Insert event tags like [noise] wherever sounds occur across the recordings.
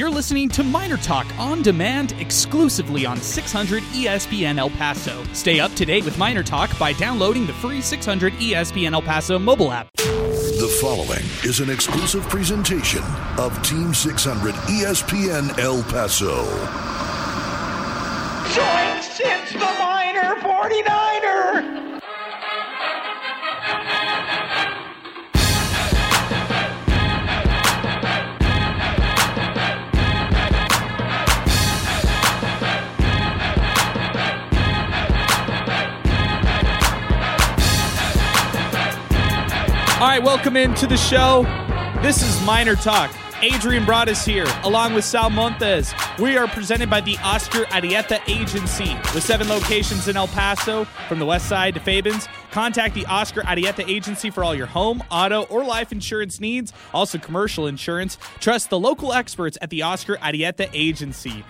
You're listening to Miner Talk on demand exclusively on 600 ESPN El Paso. Stay up to date with Miner Talk by downloading the free 600 ESPN El Paso mobile app. The following is an exclusive presentation of Team 600 ESPN El Paso. Joinks! It's the Miner 49er! All right, welcome into the show. This is Miner Talk. Adrian Broadus here, along with Sal Montes. We are presented by the Oscar Arieta Agency, with seven locations in El Paso, from the west side to Fabens. Contact the Oscar Arieta Agency for all your home, auto, or life insurance needs, also commercial insurance. Trust the local experts at the Oscar Arieta Agency.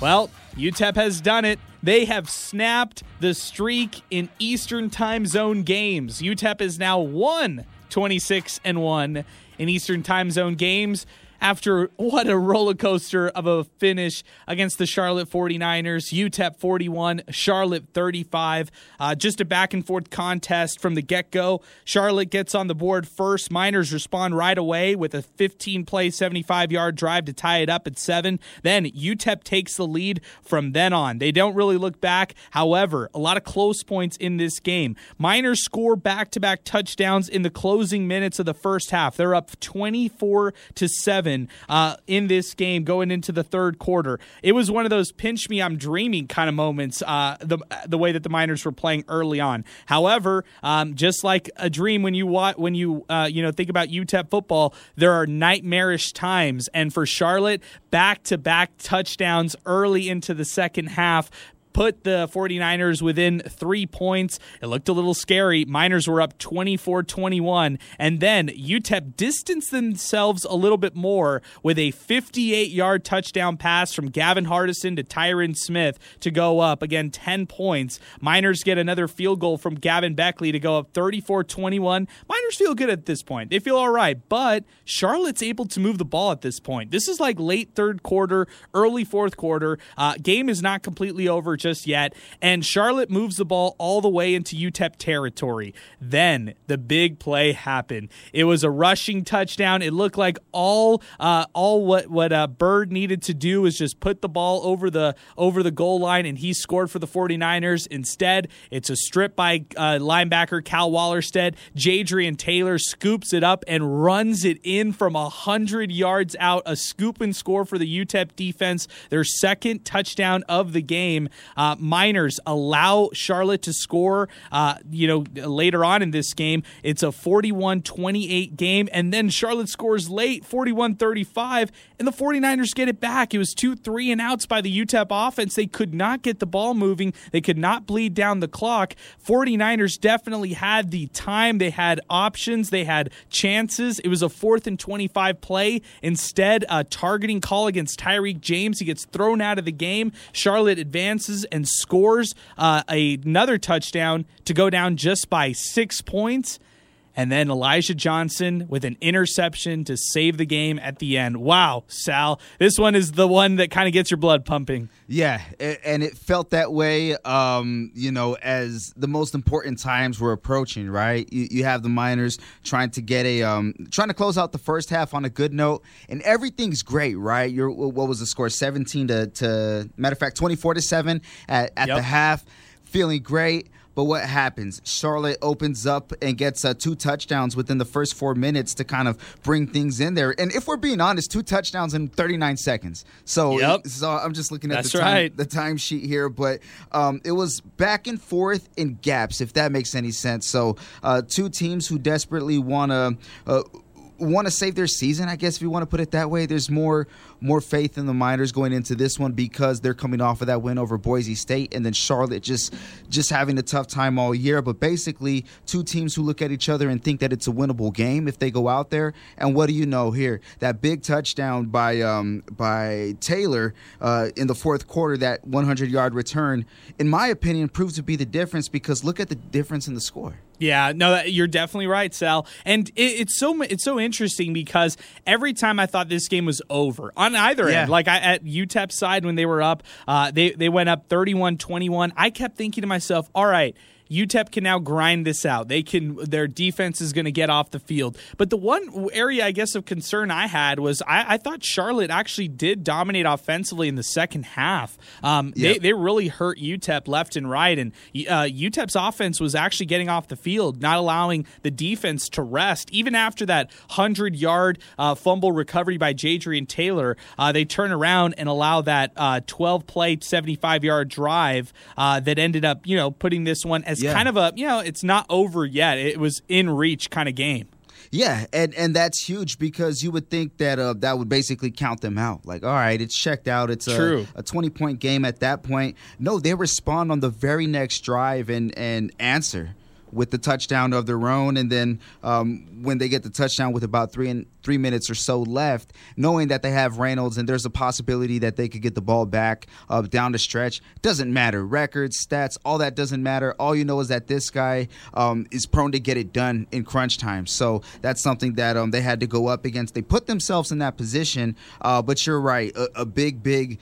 Well, UTEP has done it. They have snapped the streak in Eastern Time Zone games. UTEP is now one 26 and 1 in Eastern Time Zone games after what a roller coaster of a finish against the Charlotte 49ers. UTEP 41, Charlotte 35. Uh, just a back and forth contest from the get go. Charlotte gets on the board first. Miners respond right away with a 15 play, 75 yard drive to tie it up at seven. Then UTEP takes the lead from then on. They don't really look back. However, a lot of close points in this game. Miners score back to back touchdowns in the closing minutes of the first half. They're up 24 to 7 uh, in this game going into the third quarter. It was one of those pinch me, I'm dreaming kind of moments. Uh, the the way that the Miners were playing early on. However, um, just like a dream when you when you uh, you know think about UTEP football, there are nightmarish times. And for Charlotte, back to back touchdowns early into the second half put the 49ers within three points. It looked a little scary. Miners were up 24 21. And then UTEP distanced themselves a little bit more with a 58 yard touchdown pass from Gavin Hardison to Tyrin Smith to go up. Again, 10 points. Miners get another field goal from Gavin Baechle to go up 34 21. Miners feel good at this point. They feel all right. But Charlotte's able to move the ball at this point. This is like late third quarter, early fourth quarter. Uh, game is not completely over just yet. And Charlotte moves the ball all the way into UTEP territory. Then the big play happened. It was a rushing touchdown. It looked like all uh, all what what uh, Byrd needed to do was just put the ball over the over the goal line, and he scored for the 49ers. Instead, it's a strip by uh, linebacker Cal Wallerstedt. Jadrian Taylor scoops it up and runs it in from a hundred yards out. A scoop and score for the UTEP defense. Their second touchdown of the game. Uh, Miners allow Charlotte to score, uh, you know, later on in this game. It's a 41 28 game, and then Charlotte scores late, 41 35, and the 49ers get it back. It was two three and outs by the UTEP offense. They could not get the ball moving, they could not bleed down the clock. 49ers definitely had the time, they had options, they had chances. It was a fourth and 25 play. Instead, a targeting call against Tyreek James. He gets thrown out of the game. Charlotte advances and scores uh, another touchdown to go down just by six points. And then Elijah Johnson with an interception to save the game at the end. Wow, Sal, this one is the one that kind of gets your blood pumping. Yeah, and it felt that way, um, you know, as the most important times were approaching. Right, you, you have the Miners trying to get a, um, trying to close out the first half on a good note, and everything's great. Right, You're, what was the score? Seventeen to, to matter of fact, twenty four to seven at, at yep. the half. Feeling great. But what happens? Charlotte opens up and gets uh, two touchdowns within the first four minutes to kind of bring things in there. And if we're being honest, two touchdowns in 39 seconds. So, yep. so I'm just looking at That's the time, right. the timesheet here. But um, it was back and forth in gaps, if that makes any sense. So uh, two teams who desperately want to. Uh, want to save their season, I guess if you want to put it that way. There's more more faith in the Miners going into this one because they're coming off of that win over Boise State, and then Charlotte just just having a tough time all year. But basically, two teams who look at each other and think that it's a winnable game if they go out there. And what do you know here? That big touchdown by um, by Taylor uh, in the fourth quarter, that 100 yard return, in my opinion, proves to be the difference because look at the difference in the score. Yeah, no, you're definitely right, Sal. And it, it's so it's so interesting because every time I thought this game was over on either Yeah. end, like I, at UTEP's side when they were up, uh, they they went up 31-21. I kept thinking to myself, all right. UTEP can now grind this out. They can their defense is going to get off the field. But the one area I guess of concern I had was I, I thought Charlotte actually did dominate offensively in the second half. Um, they, Yep. they really hurt UTEP left and right, and uh, UTEP's offense was actually getting off the field, not allowing the defense to rest. Even after that hundred yard uh, fumble recovery by Jadrian Taylor, uh, they turn around and allow that uh, twelve play, seventy five yard drive uh, that ended up you know putting this one as Yeah. kind of a you know it's not over yet. It was in reach kind of game. Yeah, and and that's huge because you would think that uh, that would basically count them out. Like, all right, it's checked out. It's a, a twenty point game at that point. No, they respond on the very next drive and and answer with the touchdown of their own, and then um, when they get the touchdown with about three and three minutes or so left, knowing that they have Reynolds and there's a possibility that they could get the ball back uh, down the stretch, doesn't matter. Records, stats, all that doesn't matter. All you know is that this guy um, is prone to get it done in crunch time. So that's something that um, they had to go up against. They put themselves in that position, uh, but you're right, a, a big, big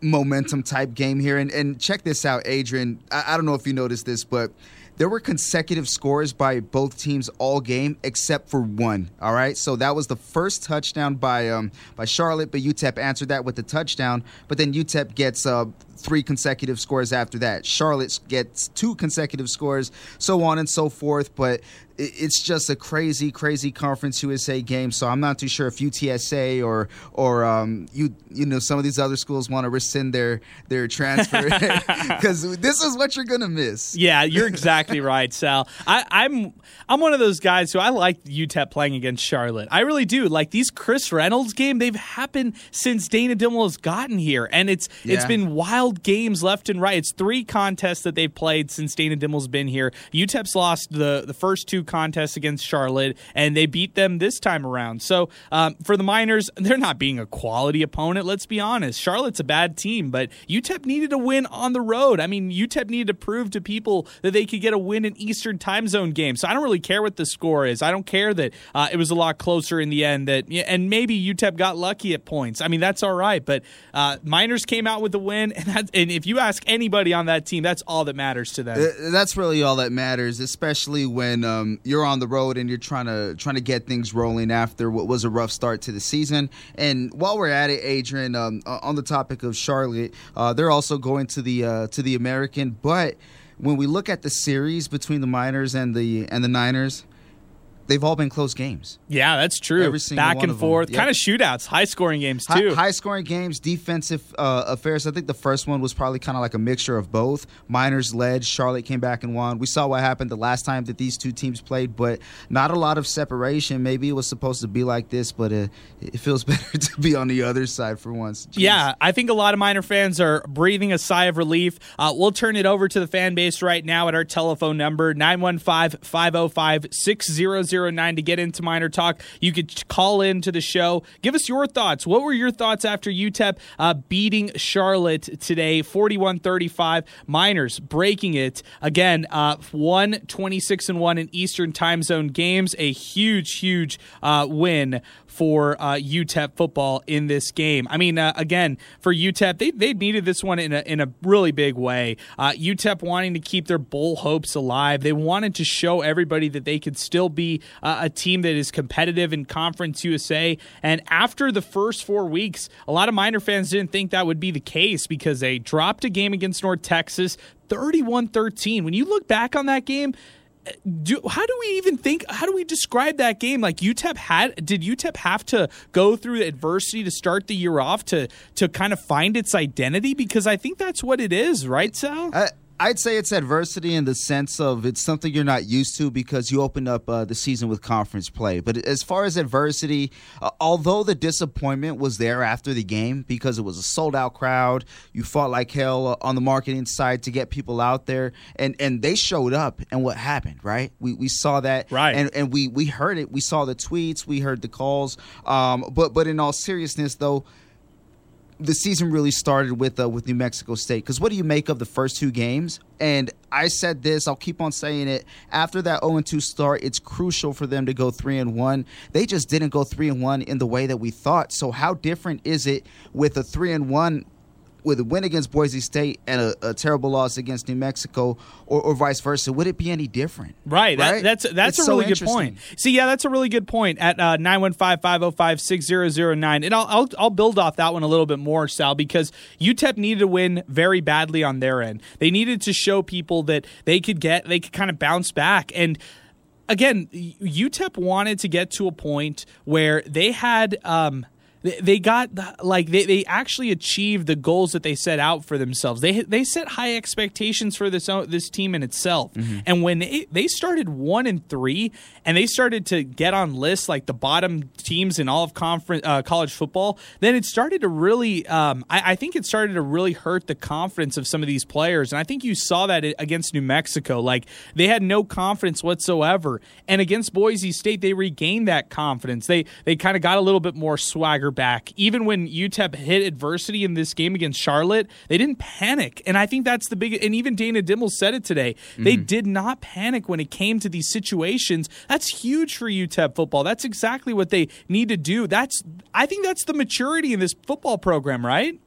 momentum type game here. And, and check this out, Adrian. I, I don't know if you noticed this, but there were consecutive scores by both teams all game except for one. All right, so that was the first touchdown by um, by Charlotte, but UTEP answered that with the touchdown. But then UTEP gets uh, three consecutive scores after that. Charlotte gets two consecutive scores, so on and so forth. But it's just a crazy, crazy Conference USA game. So I'm not too sure if UTSA or or um, you you know some of these other schools want to rescind their their transfer [laughs] [laughs] because this is what you're gonna miss. Yeah, you're exactly right, Sal. I, I'm I'm one of those guys who I like UTEP playing against Charlotte. I really do. Like these Chris Reynolds game, they've happened since Dana Dimel has gotten here, and it's it's Yeah. been wild games left and right. It's three contests that they've played since Dana Dimel's been here. UTEP's lost the the first two contests against Charlotte, and they beat them this time around. So um, for the Miners, [laughs] they're not being a quality opponent. Let's be honest. Charlotte's a bad team, but UTEP needed a win on the road. I mean, UTEP needed to prove to people that they could get a win in Eastern Time Zone games. So I don't really care what the score is. I don't care that uh, it was a lot closer in the end. That and maybe UTEP got lucky at points. I mean, that's all right. But uh, Miners came out with the win, [laughs] and that, and if you ask anybody on that team, that's all that matters to them. That's really all that matters, especially when um, you're on the road and you're trying to trying to get things rolling after what was a rough start to the season. And while we're at it, Adrian, um, on the topic of Charlotte, uh, they're also going to the uh, to the American. But when we look at the series between the Miners and the and the Niners, they've all been close games. Yeah, that's true. Every single Back and forth, Yep. kind of shootouts, high scoring games too. high scoring games, defensive uh, affairs. I think the first one was probably kind of like a mixture of both. Miners led, Charlotte came back and won. We saw what happened the last time that these two teams played, but not a lot of separation. Maybe it was supposed to be like this, but uh, it feels [laughs] better to be on the other side for once. Jeez. Yeah, I think a lot of Miner fans are breathing a sigh of relief. Uh, we'll turn it over to the fan base right now at our telephone number, 915 505 6009, to get into Miner talk. You could call in to the show. Give us your thoughts. What were your thoughts after UTEP uh, beating Charlotte today, 41 35? Miners breaking it. Again, uh, 1 26 and 1 in Eastern time zone games. A huge, huge uh, win for uh, UTEP football in this game. I mean, uh, again, for UTEP, they, they needed this one in a, in a really big way. Uh, UTEP wanting to keep their bowl hopes alive. They wanted to show everybody that they could still be uh, a team that is competitive in Conference USA. And after the first four weeks, a lot of Miner fans didn't think that would be the case because they dropped a game against North Texas 31 13. When you look back on that game, do, how do we even think how do we describe that game? Like UTEP had did UTEP have to go through adversity to start the year off to to kind of find its identity? Because I think that's what it is right Sal I'd say it's adversity in the sense of it's something you're not used to because you opened up uh, the season with conference play. But as far as adversity, uh, although the disappointment was there after the game because it was a sold out crowd, you fought like hell uh, on the marketing side to get people out there, and, and they showed up. And what happened, right? We, we saw that, Right. And and we we heard it. We saw the tweets. We heard the calls. Um, but but in all seriousness, though the season really started with uh, with New Mexico State. Because what do you make of the first two games? And I said this, I'll keep on saying it. After that 0 2 start, it's crucial for them to go 3 and 1. They just didn't go 3 and 1 in the way that we thought. So how different is it with a 3 and 1 with a win against Boise State and a, a terrible loss against New Mexico, or, or, vice versa, would it be any different? Right. right? That, that's that's it's a really so good point. See, yeah, that's a really good point at uh, nine one five five zero five six zero zero nine, and I'll, I'll I'll build off that one a little bit more, Sal, because UTEP needed to win very badly on their end. They needed to show people that they could get they could kind of bounce back and again, UTEP wanted to get to a point where they had um, they got like they, they actually achieved the goals that they set out for themselves. They they set high expectations for this this team in itself. Mm-hmm. And when they, they started one and three, and they started to get on lists like the bottom teams in all of conference uh, college football, then it started to really. Um, I, I, think it started to really hurt the confidence of some of these players. And I think you saw that against New Mexico. Like they had no confidence whatsoever. And against Boise State, they regained that confidence. They they kind of got a little bit more swagger back. Even when UTEP hit adversity in this game against Charlotte, they didn't panic. And I think that's the big. And even Dana Dimel said it today. Mm-hmm. They did not panic when it came to these situations. That's huge for UTEP football. That's exactly what they need to do. That's I think that's the maturity in this football program, right?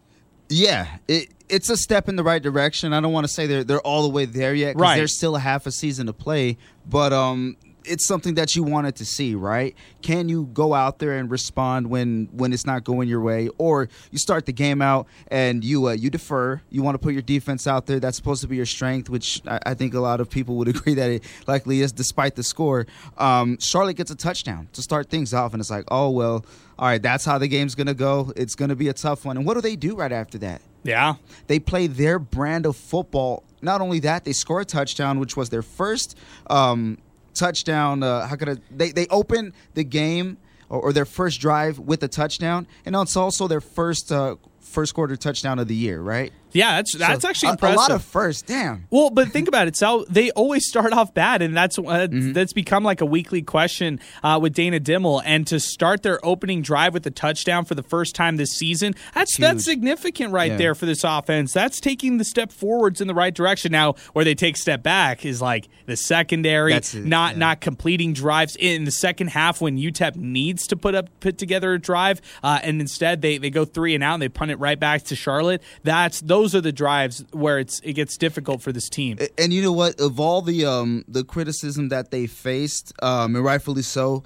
Yeah, it, it's a step in the right direction. I don't want to say they're they're all the way there yet because right. there's still a half a season to play. But um, it's something that you wanted to see, right? Can you go out there and respond when when it's not going your way, or you start the game out and you uh, you defer? You want to put your defense out there. That's supposed to be your strength, which I, I think a lot of people would [laughs] agree that it likely is, despite the score. Um, Charlotte gets a touchdown to start things off, and it's like, oh well, all right, that's how the game's gonna go. It's gonna be a tough one. And what do they do right after that? Yeah, they play their brand of football. Not only that, they score a touchdown, which was their first. Um, touchdown. Uh, how could I? They they open the game or, or, their first drive with a touchdown, and it's also their first uh, first quarter touchdown of the year, right? Yeah, that's that's so actually impressive. A lot of first, damn. Well, but think about it. So they always start off bad, and that's uh, mm-hmm. that's become like a weekly question uh, with Dana Dimel. And to start their opening drive with a touchdown for the first time this season, that's Huge. that's significant right yeah. there for this offense. That's taking the step forwards in the right direction. Now, where they take step back is like the secondary, not yeah. not completing drives in the second half when UTEP needs to put up put together a drive, uh, and instead they they go three and out and they punt it right back to Charlotte. That's those those are the drives where it's it gets difficult for this team. And you know what? Of all the um, the criticism that they faced, um, and rightfully so,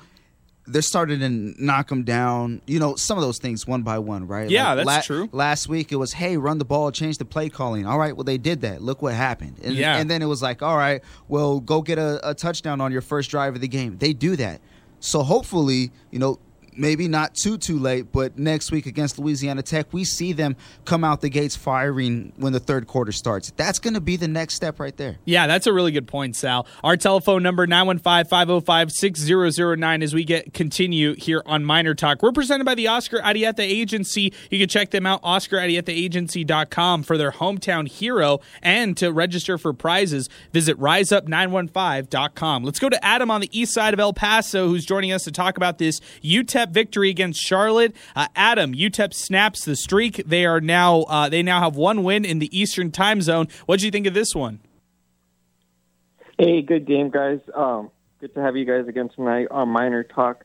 they're starting to knock them down. You know, some of those things one by one, right? Yeah, like that's la- true. Last week it was, hey, run the ball, change the play calling. All right, well they did that. Look what happened. And, yeah. and then it was like, all right, well go get a, a touchdown on your first drive of the game. They do that. So hopefully, you know, maybe not too too late, but next week against Louisiana Tech, we see them come out the gates firing when the third quarter starts. That's going to be the next step right there. Yeah, that's a really good point, Sal. Our telephone number 915-505-6009 as we get continue here on Miner Talk. We're presented by the Oscar Arieta Agency. You can check them out oscararietaagency.com for their hometown hero and to register for prizes, visit riseup915.com. Let's go to Adam on the east side of El Paso who's joining us to talk about this UTEP UTEP victory against Charlotte. Uh, Adam, UTEP snaps the streak. They are now uh, they now have one win in the Eastern Time Zone. What do you think of this one? Hey, good game, guys. Um, good to have you guys again tonight on Miner Talk.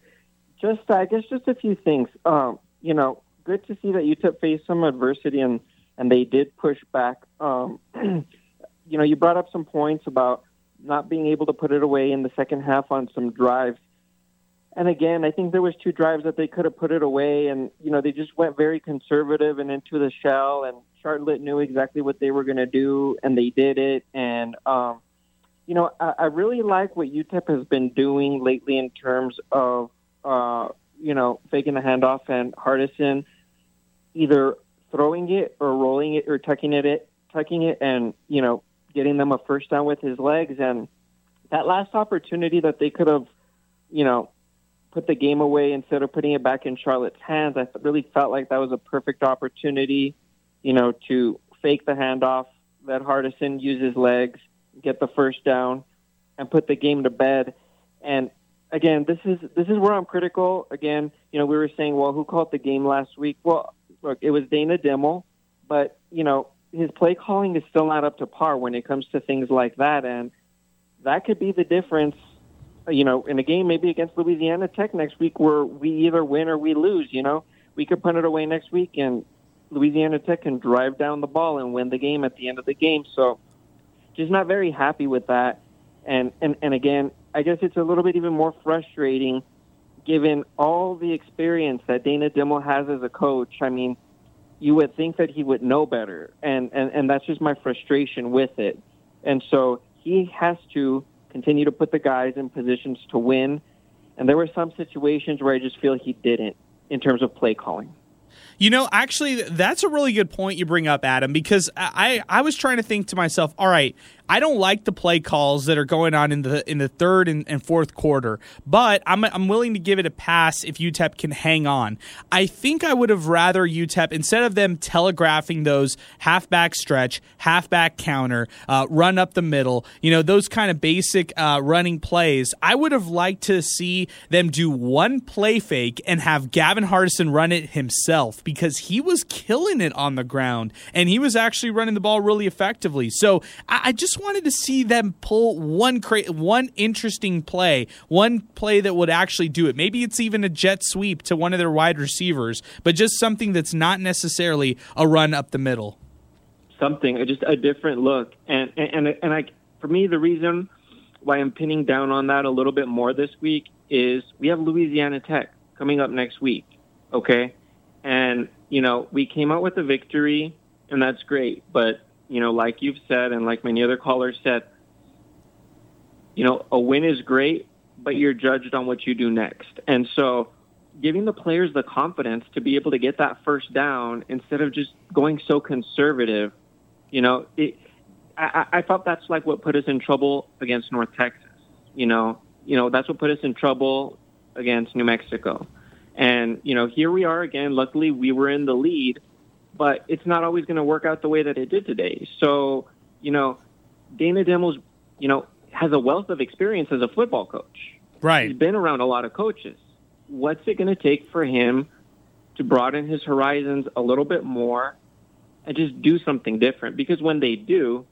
Just, I guess, just a few things. Um, you know, good to see that UTEP faced some adversity and and they did push back. Um, [clears throat] you know, you brought up some points about not being able to put it away in the second half on some drives and again, I think there was two drives that they could have put it away, and you know they just went very conservative and into the shell. And Charlotte knew exactly what they were going to do, and they did it. And um, you know, I, I really like what UTEP has been doing lately in terms of uh, you know faking the handoff and Hardison either throwing it or rolling it or tucking it, tucking it, and you know getting them a first down with his legs. And that last opportunity that they could have, you know, put the game away instead of putting it back in Charlotte's hands. I really felt like that was a perfect opportunity, you know, to fake the handoff, let Hardison use his legs, get the first down, and put the game to bed. And again, this is this is where I'm critical. Again, you know, we were saying, well, who called the game last week? Well, look, it was Dana Dimel, but you know his play calling is still not up to par when it comes to things like that, and that could be the difference. You know, in a game maybe against Louisiana Tech next week, where we either win or we lose. You know, we could punt it away next week, and Louisiana Tech can drive down the ball and win the game at the end of the game. So, just not very happy with that. And and and again, I guess it's a little bit even more frustrating given all the experience that Dana Dimel has as a coach. I mean, you would think that he would know better, and and and that's just my frustration with it. And so he has to continue to put the guys in positions to win. And there were some situations where I just feel he didn't in terms of play calling. You know, actually, that's a really good point you bring up, Adam, because I, I was trying to think to myself, all right, I don't like the play calls that are going on in the in the third and, and, fourth quarter, but I'm I'm willing to give it a pass if UTEP can hang on. I think I would have rather UTEP instead of them telegraphing those halfback stretch, halfback counter, uh, run up the middle, you know those kind of basic uh, running plays. I would have liked to see them do one play fake and have Gavin Hardison run it himself because he was killing it on the ground and he was actually running the ball really effectively. So I, I just wanted to see them pull one cra- one interesting play, one play that would actually do it. Maybe it's even a jet sweep to one of their wide receivers, but just something that's not necessarily a run up the middle. Something, uh, just a different look, and and and, and I, for me, the reason why I'm pinning down on that a little bit more this week is we have Louisiana Tech coming up next week. Okay, and you know we came out with a victory, and that's great, but you know, like you've said, and like many other callers said, you know, a win is great, but you're judged on what you do next. And so giving the players the confidence to be able to get that first down instead of just going so conservative, you know, it, I, I thought that's like what put us in trouble against North Texas. You know, you know, that's what put us in trouble against New Mexico. And, you know, here we are again. Luckily, we were in the lead, but it's not always going to work out the way that it did today. So, you know, Dana Dimel's, you know, has a wealth of experience as a football coach. Right. He's been around a lot of coaches. What's it going to take for him to broaden his horizons a little bit more and just do something different? Because when they do,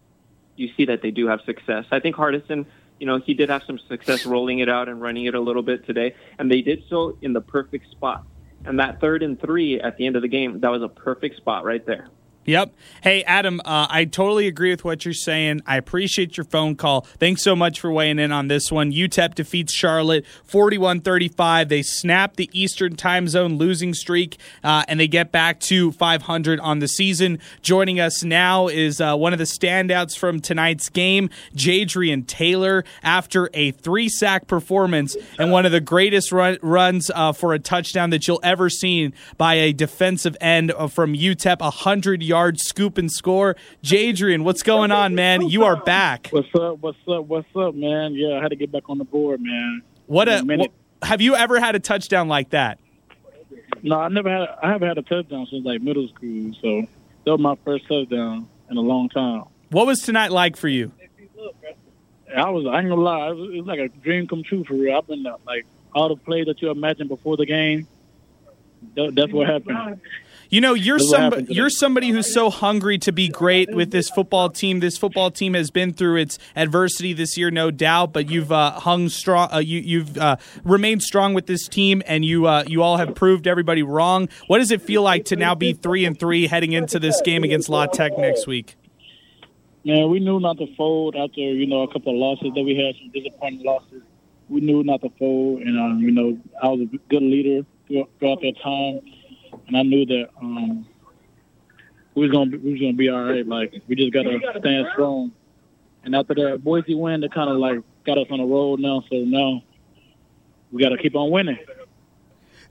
you see that they do have success. I think Hardison, you know, he did have some success rolling it out and running it a little bit today, and they did so in the perfect spot. And that third and three at the end of the game, that was a perfect spot right there. Yep. Hey, Adam, uh, I totally agree with what you're saying. I appreciate your phone call. Thanks so much for weighing in on this one. UTEP defeats Charlotte 41 35. They snap the Eastern time zone losing streak uh, and they get back to 500 on the season. Joining us now is uh, one of the standouts from tonight's game, Jadrian Taylor, after a three sack performance and one of the greatest run- runs uh, for a touchdown that you'll ever see by a defensive end uh, from UTEP, 100 yards yard scoop and score. Jadrian, what's going on, man? You are back. What's up? What's up? What's up, man? Yeah, I had to get back on the board, man. What a, what, have you ever had a touchdown like that? No, I never had. I haven't had a touchdown since like middle school, so that was my first touchdown in a long time. What was tonight like for you? I was. I ain't gonna lie. It was, it was like a dream come true for real. I've been like all the plays that you imagine before the game. That, that's what happened. You know, you're some, you're somebody who's so hungry to be great with this football team. This football team has been through its adversity this year, no doubt, but you've uh, hung strong. Uh, you, you've uh, remained strong with this team, and you uh, you all have proved everybody wrong. What does it feel like to now be three and three heading into this game against La Tech next week? Yeah, we knew not to fold after you know a couple of losses that we had, some disappointing losses. We knew not to fold, and um, you know I was a good leader throughout that time and I knew that um, we was gonna be, we was gonna be all right. Like we just gotta stand strong. And after that Boise win, that kind of like got us on the road now. So now we gotta keep on winning.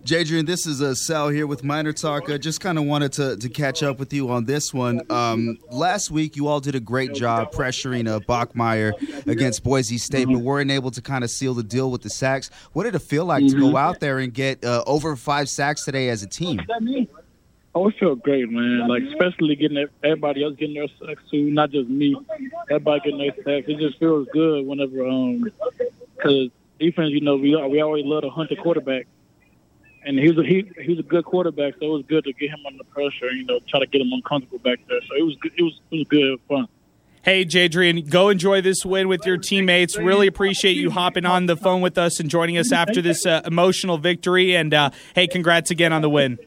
Jadrian, this is a Sal here with Miner Talk. I just kind of wanted to, to catch up with you on this one. Um, last week, you all did a great job pressuring uh, Bachmeier against Boise State, but weren't able to kind of seal the deal with the sacks. What did it feel like mm-hmm. to go out there and get uh, over five sacks today as a team? Oh, it felt great, man. Like especially getting everybody else getting their sacks too, not just me. Everybody getting their sacks. It just feels good whenever um, because defense, you know, we we always love to hunt the quarterback and he was a, he he was a good quarterback, so it was good to get him under pressure. You know, try to get him uncomfortable back there. So it was good. It was it was good fun. Hey, Jadrian, go enjoy this win with your teammates. Really appreciate you hopping on the phone with us and joining us after this uh, emotional victory. And uh, hey, congrats again on the win.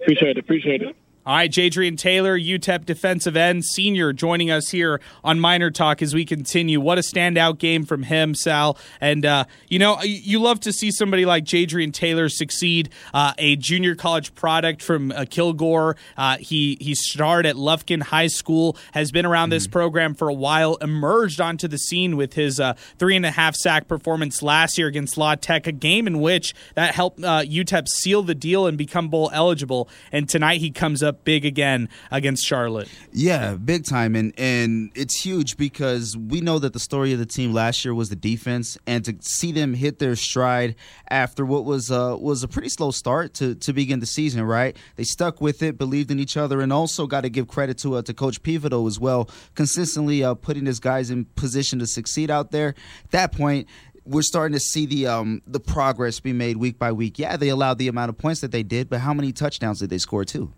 Appreciate it. Appreciate it. All right, Jadrian Taylor, UTEP defensive end, senior, joining us here on Miner Talk as we continue. What a standout game from him, Sal. And, uh, you know, you love to see somebody like Jadrian Taylor succeed, uh, a junior college product from uh, Kilgore. Uh, he, he starred at Lufkin High School, has been around mm-hmm. this program for a while, emerged onto the scene with his uh, three and a half sack performance last year against La Tech, a game in which that helped UTEP uh, seal the deal and become bowl eligible. And tonight he comes up up big again against Charlotte. Yeah, big time, and and it's huge because we know that the story of the team last year was the defense, and to see them hit their stride after what was uh, was a pretty slow start to to begin the season. Right, they stuck with it, believed in each other, and also got to give credit to uh, to Coach Pivotal as well, consistently uh, putting his guys in position to succeed out there. At that point, we're starting to see the um the progress be made week by week. Yeah, they allowed the amount of points that they did, but how many touchdowns did they score too?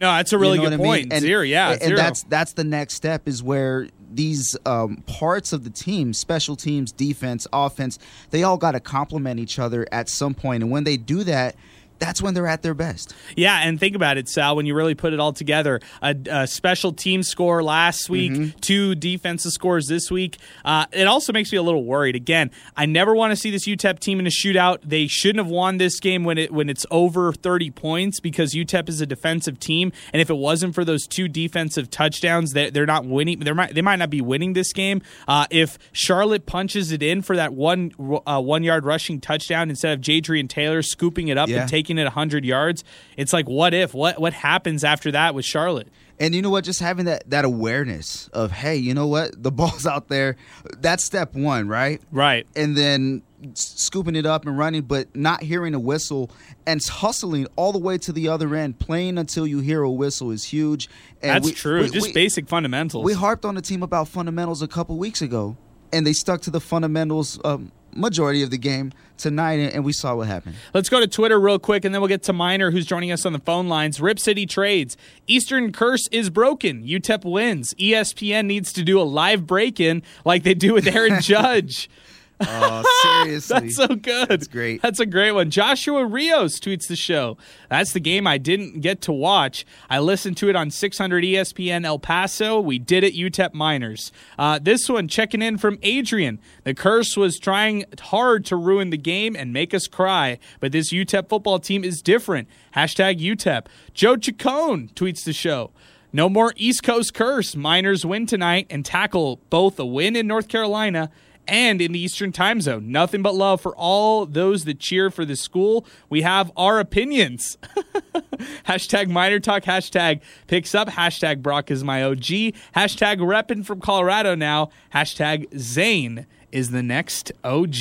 No, that's a really you know good point. I mean? and, zero, yeah, and zero. that's that's the next step is where these um, parts of the team, special teams, defense, offense, they all got to complement each other at some point. And when they do that, that's when they're at their best. Yeah, and think about it, Sal, when you really put it all together. A, a special team score last week, mm-hmm. two defensive scores this week. Uh, it also makes me a little worried. Again, I never want to see this UTEP team in a shootout. They shouldn't have won this game when it when it's over 30 points because UTEP is a defensive team, and if it wasn't for those two defensive touchdowns, they, they're not winning. They might they might not be winning this game. Uh, if Charlotte punches it in for that one uh, one yard rushing touchdown instead of Jadrian Taylor scooping it up yeah. and taking taking it 100 yards. It's like, what if? What what happens after that with Charlotte? And you know what? Just having that that awareness of, hey, you know what? The ball's [laughs] out there. That's step one, right? Right. And then scooping it up and running, but not hearing a whistle and hustling all the way to the other end, playing until you hear a whistle is huge. And That's we, true. We, Just we, basic fundamentals. We harped on the team about fundamentals a couple weeks ago, and they stuck to the fundamentals um, majority of the game tonight, and we saw what happened. Let's go to Twitter real quick, and then we'll get to Miner, who's joining us on the phone lines. Rip City Trades. Eastern Curse is broken. UTEP wins. ESPN needs to do a live break in like they do with Aaron [laughs] Judge. Oh, [laughs] seriously. That's so good. That's great. That's a great one. Joshua Rios tweets the show. That's the game I didn't get to watch. I listened to it on 600 ESPN El Paso. We did it, UTEP Miners. Uh, this one checking in from Adrian. The curse was trying hard to ruin the game and make us cry, but this UTEP football team is different. Hashtag UTEP. Joe Chacon tweets the show. No more East Coast curse. Miners win tonight and tackle both a win in North Carolina and in the Eastern time zone. Nothing but love for all those that cheer for the school. We have our opinions. [laughs] hashtag Miner Talk, hashtag picks up, hashtag Brock is my OG, hashtag reppin' from Colorado now, hashtag Zane is the next OG.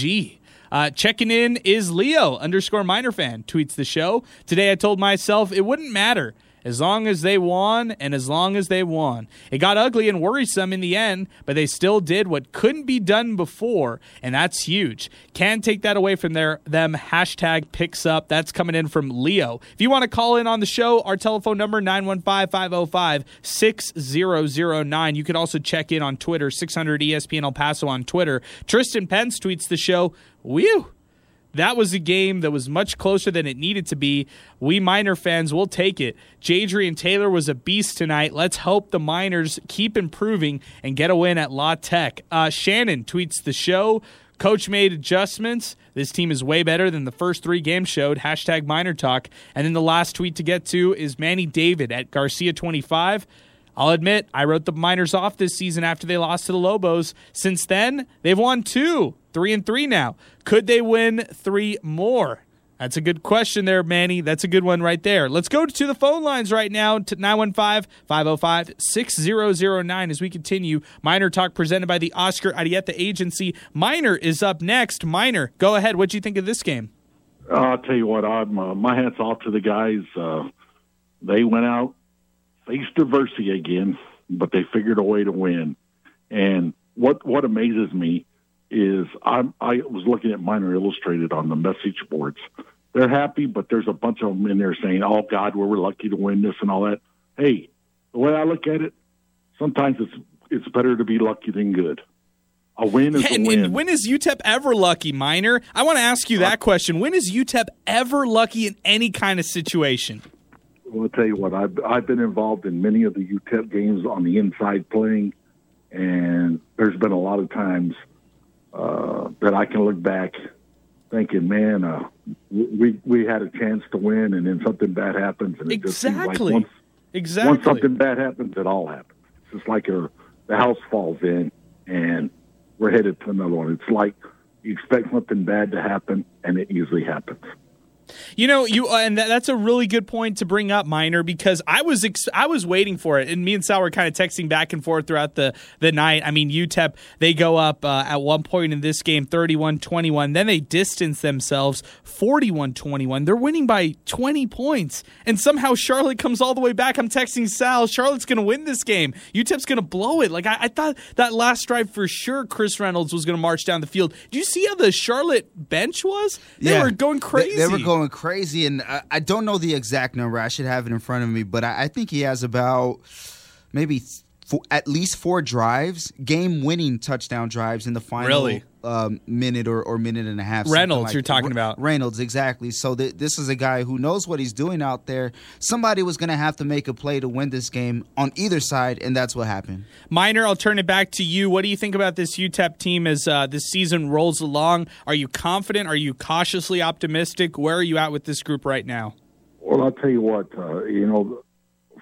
Uh, checking in is Leo underscore minor fan tweets the show. Today I told myself it wouldn't matter as long as they won and as long as they won. It got ugly and worrisome in the end, but they still did what couldn't be done before, and that's huge. Can't take that away from their them. Hashtag picks up. That's coming in from Leo. If you want to call in on the show, our telephone number 915-505-6009. You can also check in on Twitter, 600 ESPN El Paso on Twitter. Tristan Pence tweets the show. Whew that was a game that was much closer than it needed to be. We Miner fans will take it. Jadrian Taylor was a beast tonight. Let's hope the Miners keep improving and get a win at La Tech. Uh, Shannon tweets the show. Coach made adjustments. This team is way better than the first three games showed. Hashtag Miner Talk. And then the last tweet to get to is Manny David at Garcia25. I'll admit, I wrote the Miners off this season after they lost to the Lobos. Since then, they've won two, three and three now. Could they win three more? That's a good question there, Manny. That's a good one right there. Let's go to the phone lines right now to 915 505 6009 as we continue. Miner Talk presented by the Oscar Arieta Agency. Minor is up next. Minor, go ahead. What do you think of this game? I'll tell you what, I'm, uh, my hat's off to the guys. Uh, they went out faced adversity again, but they figured a way to win. And what what amazes me is I'm, I was looking at Miner Illustrated on the message boards, they're happy, but there's a bunch of them in there saying, "Oh God, we're lucky to win this and all that." Hey, the way I look at it, sometimes it's it's better to be lucky than good. A win is Yeah, a win. and when is UTEP ever lucky, Minor? I want to ask you that uh, question. When is UTEP ever lucky in any kind of situation? Well, I'll tell you what, I've I've been involved in many of the UTEP games on the inside playing, and there's been a lot of times uh, that I can look back thinking, man, uh, we we had a chance to win, and then something bad happens, and it just seems like once, Exactly. once something bad happens, it all happens. It's just like a the house falls in, and we're headed to another one. It's like you expect something bad to happen, and it usually happens. You know, you uh, and that, that's a really good point to bring up, Minor, because I was ex- I was waiting for it, and me and Sal were kind of texting back and forth throughout the, the night. I mean, UTEP they go up uh, at one point in this game 31-21, then they distance themselves 41-21. They're winning by 20 points, and somehow Charlotte comes all the way back. I'm texting Sal, Charlotte's going to win this game. UTEP's going to blow it. Like I, I thought that last drive for sure, Chris Reynolds was going to march down the field. Do you see how the Charlotte bench was? They Yeah. were going They- crazy. They, were going crazy, and I, I don't know the exact number. I should have it in front of me, but I, I think he has about maybe four, at least four drives, game-winning touchdown drives in the final Really? um, minute or, or minute and a half. Reynolds, like you're talking Re- about. Reynolds, exactly. So th- this is a guy who knows what he's doing out there. Somebody was going to have to make a play to win this game on either side, and that's what happened. Minor, I'll turn it back to you. What do you think about this UTEP team as uh, this season rolls along? Are you confident? Are you cautiously optimistic? Where are you at with this group right now? Well, I'll tell you what, uh, you know,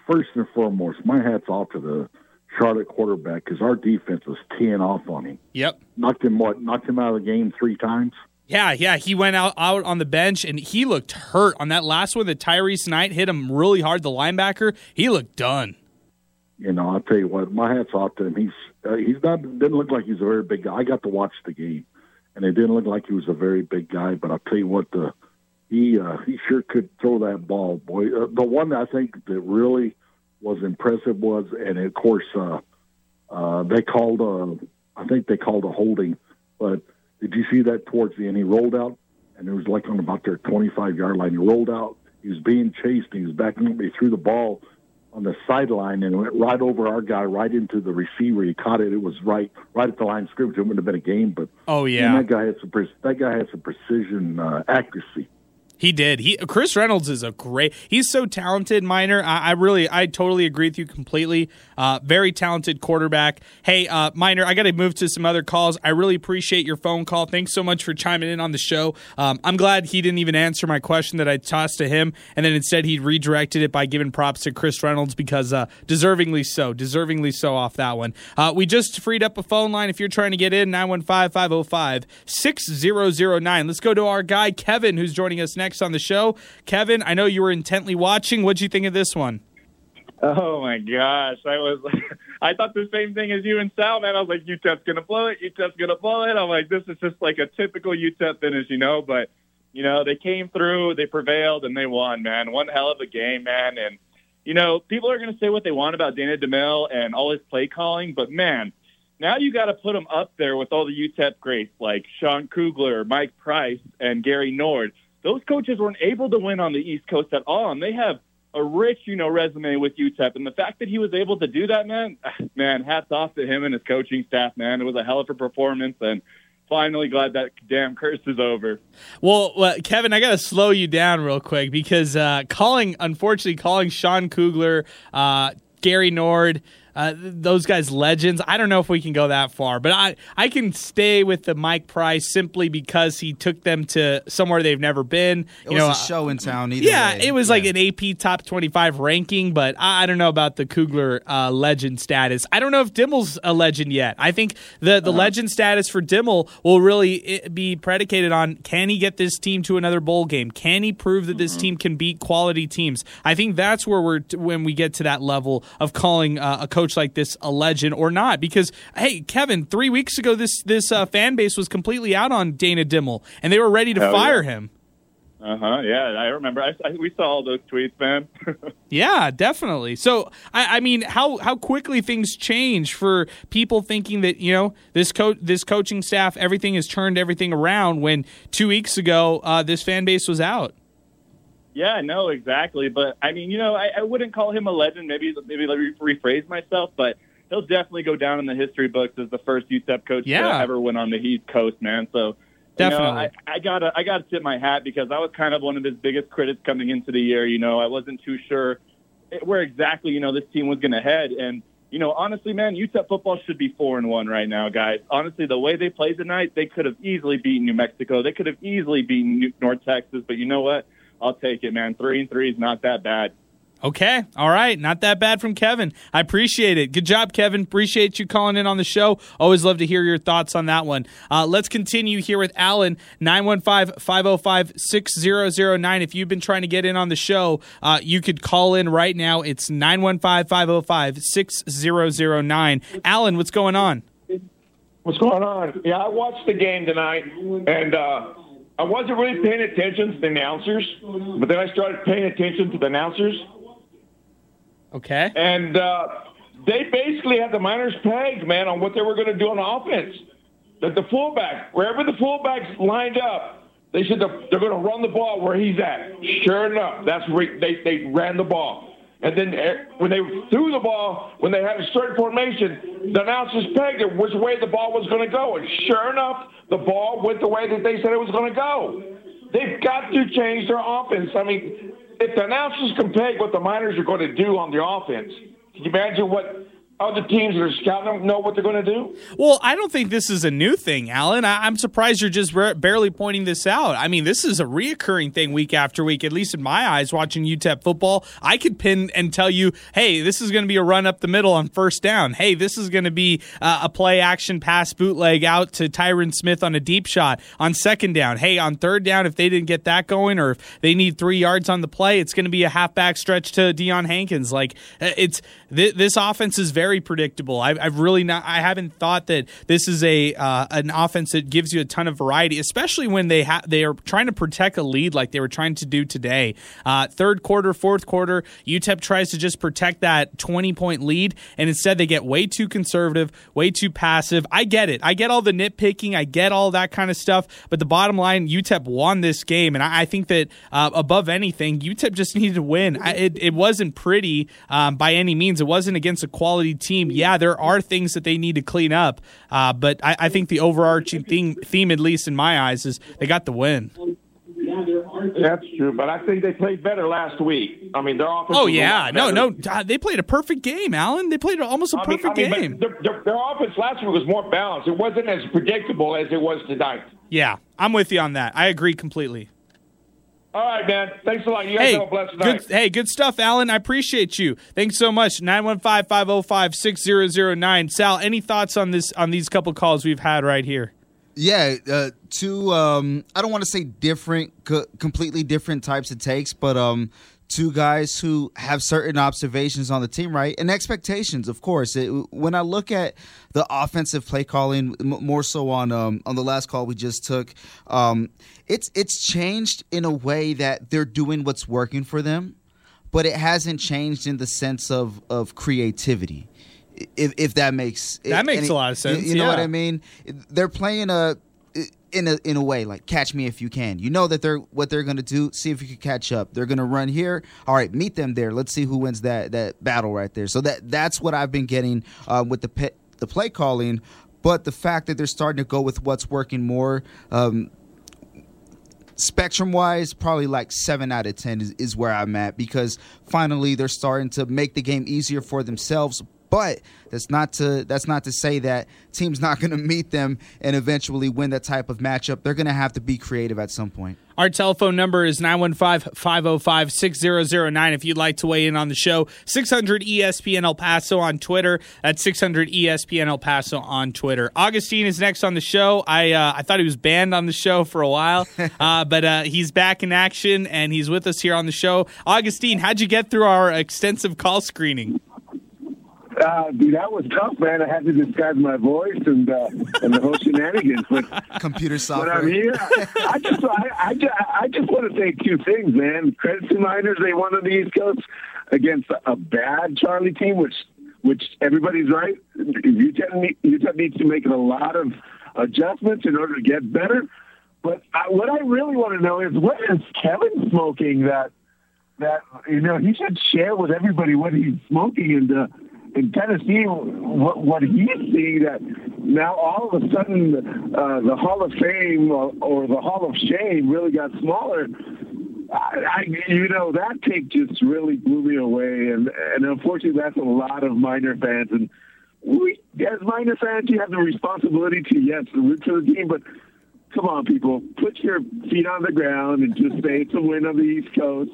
first and foremost, my hat's off to the Charlotte quarterback because our defense was teeing off on him. Yep. Knocked him what? Knocked him out of the game three times. Yeah, yeah. He went out, out on the bench and he looked hurt on that last one that Tyrice Knight hit him really hard, the linebacker. He looked done. You know, I'll tell you what, my hat's off to him. He's uh, he's not didn't look like he's a very big guy. I got to watch the game, and it didn't look like he was a very big guy. But I'll tell you what, the he uh, he sure could throw that ball, boy. Uh, the one I think that really was impressive was, and of course, uh, uh, they called. Uh, I think they called a holding, but did you see that towards the end? He rolled out, and it was like on about their 25 yard line. He rolled out. He was being chased. And he was backing up. He threw the ball on the sideline and went right over our guy, right into the receiver. He caught it. It was right, right at the line of scrimmage. It wouldn't have been a game, but Oh, man, yeah. that guy had some that guy had some precision uh, accuracy. He did. He Chris Reynolds is a great. He's so talented, Minor. I, I really, I totally agree with you completely. Uh, very talented quarterback. Hey, uh, Minor, I got to move to some other calls. I really appreciate your phone call. Thanks so much for chiming in on the show. Um, I'm glad he didn't even answer my question that I tossed to him, and then instead he redirected it by giving props to Chris Reynolds because uh, deservingly so, deservingly so off that one. Uh, we just freed up a phone line. If you're trying to get in, 915 505 6009. Let's go to our guy, Kevin, who's joining us next on the show. Kevin, I know you were intently watching. What'd you think of this one? Oh my gosh, I was [laughs] I thought the same thing as you and Sal, man. I was like, UTEP's gonna blow it, UTEP's gonna blow it. I'm like, this is just like a typical UTEP finish, you know. But you know, they came through, they prevailed, and they won, man. One hell of a game, man. And you know, people are gonna say what they want about Dana Dimel and all his play calling, but man, now you got to put him up there with all the UTEP greats like Sean Kugler, Mike Price, and Gary Nord. Those coaches weren't able to win on the East Coast at all, and they have a rich, you know, resume with UTEP. And the fact that he was able to do that, man, [sighs] man, hats off to him and his coaching staff, man. It was a hell of a performance, and finally glad that damn curse is over. Well, well Kevin, I got to slow you down real quick because uh, calling, unfortunately, calling Sean Kugler, uh, Gary Nord, uh, those guys legends. I don't know if we can go that far, but I I can stay with the Mike Price simply because he took them to somewhere they've never been. It you was know, a show in town. Either yeah, way. it was like an AP top 25 ranking, but I, I don't know about the Kugler uh, legend status. I don't know if Dimel's a legend yet. I think the, Uh-huh. the legend status for Dimel will really be predicated on can he get this team to another bowl game? Can he prove that this Mm-hmm. team can beat quality teams? I think that's where we're t- when we get to that level of calling uh, a coach like this a legend or not. Because hey, Kevin, three weeks ago this this uh, fan base was completely out on Dana Dimel, and they were ready to Hell fire yeah. him. Uh huh. Yeah, I remember. I, I, we saw all those tweets, man. [laughs] yeah, definitely. So, I, I, mean, how how quickly things change for people thinking that you know this coach, this coaching staff, everything has turned everything around. When two weeks ago, uh, this fan base was out. Yeah, no, exactly. But I mean, you know, I, I wouldn't call him a legend. Maybe maybe let me rephrase myself, but he'll definitely go down in the history books as the first UTEP coach yeah. to ever win on the East Coast, man. So Definitely. You know, I, I gotta I gotta tip my hat because I was kind of one of his biggest critics coming into the year. You know, I wasn't too sure where exactly you know this team was going to head, and you know, honestly, man, UTEP football should be four and one right now, guys. Honestly, the way they played tonight, they could have easily beaten New Mexico. They could have easily beaten North Texas, but you know what? I'll take it, man. Three and three is not that bad. Okay. All right. Not that bad from Kevin. I appreciate it. Good job, Kevin. Appreciate you calling in on the show. Always love to hear your thoughts on that one. Uh, let's continue here with Alan, 915 505 6009. If you've been trying to get in on the show, uh, you could call in right now. It's 915 505 6009. Alan, what's going on? What's going on? Yeah, I watched the game tonight, and uh, I wasn't really paying attention to the announcers, but then I started paying attention to the announcers Okay. And uh, they basically had the Miners pegged, man, on what they were going to do on offense. That the fullback, wherever the fullbacks lined up, they said they're going to run the ball where he's at. Sure enough, that's where they, they ran the ball. And then eh, when they threw the ball, when they had a certain formation, the announcers pegged it which way the ball was going to go. And sure enough, the ball went the way that they said it was going to go. They've got to change their offense. I mean, if the announcers can peg what the Miners are going to do on the offense, can you imagine what other teams that are scouting know what they're going to do? Well, I don't think this is a new thing, Alan. I- am surprised you're just re- barely pointing this out. I mean, this is a reoccurring thing week after week, at least in my eyes, watching UTEP football. I could pin and tell you, hey, this is going to be a run up the middle on first down. Hey, this is going to be uh, a play action pass bootleg out to Tyrin Smith on a deep shot on second down. Hey, on third down, if they didn't get that going or if they need three yards on the play, it's going to be a halfback stretch to Deion Hankins. Like, uh, it's th- this offense is very very predictable. I've, I've, really not. I haven't thought that this is a uh, an offense that gives you a ton of variety, especially when they have they are trying to protect a lead like they were trying to do today. Uh, third quarter, fourth quarter, UTEP tries to just protect that twenty point lead, and instead they get way too conservative, way too passive. I get it. I get all the nitpicking. I get all that kind of stuff. But the bottom line, UTEP won this game, and I, I think that uh, above anything, UTEP just [laughs] needed to win. I, it, it wasn't pretty um, by any means. It wasn't against a quality team, yeah, there are things that they need to clean up. Uh, but I, I, think the overarching theme, theme, at least in my eyes, is they got the win. That's true, but I think they played better last week. I mean, their offense. Oh yeah, no, no, they played a perfect game, Alan. They played almost a perfect mean, I mean, game. Their, their, their offense last week was more balanced. It wasn't as predictable as it was tonight. Yeah, I'm with you on that. I agree completely. All right, man. Thanks a lot. You guys hey, have a blessed night. Good, hey, good stuff, Alan. I appreciate you. Thanks so much. 915-505-6009. Sal, any thoughts on this on these couple calls we've had right here? Yeah, uh, two. Um, I don't want to say different, co- completely different types of takes, but um, two guys who have certain observations on the team, right, and expectations, of course. It, when I look at the offensive play calling, m- more so on um, on the last call we just took, um, it's it's changed in a way that they're doing what's working for them, but it hasn't changed in the sense of of creativity. If, if that makes that makes a lot of sense, you, you know what I mean. They're playing a in a in a way like catch me if you can. You know that they're what they're going to do. See if you can catch up. They're going to run here. All right, meet them there. Let's see who wins that that battle right there. So that that's what I've been getting uh, with the the play calling. But the fact that they're starting to go with what's working more. Um, spectrum wise, probably like seven out of ten is, is where I'm at because finally they're starting to make the game easier for themselves, but that's not to that's not to say that teams not going to meet them and eventually win that type of matchup. They're going to have to be creative at some point. Our telephone number is 915-505-6009 if you'd like to weigh in on the show. 600 ESPN El Paso on Twitter. At 600 ESPN El Paso on Twitter. Augustine is next on the show. I uh, I thought he was banned on the show for a while, [laughs] uh, but uh, he's back in action and he's with us here on the show. Augustine, how'd you get through our extensive call screening? Uh, dude, that was tough, man. I had to disguise my voice and uh, and the whole shenanigans. But computer software. But I'm here. I just I, I, just, I just want to say two things, man. Credit to Miners, they won on the East Coast against a bad Charlie team, which which everybody's right. UTEP, UTEP needs to make a lot of adjustments in order to get better. But I, what I really want to know is what is Kevin smoking that that you know he should share with everybody what he's smoking and. Uh, in Tennessee, what, what he's seeing that now all of a sudden uh, the Hall of Fame or, or, the Hall of Shame really got smaller. I, I, you know, that take just really blew me away, and and unfortunately, that's a lot of Miner fans. And we, as Miner fans, you have the responsibility to yes, root for the team, but come on, people, put your feet on the ground and just say it's a win on the East Coast.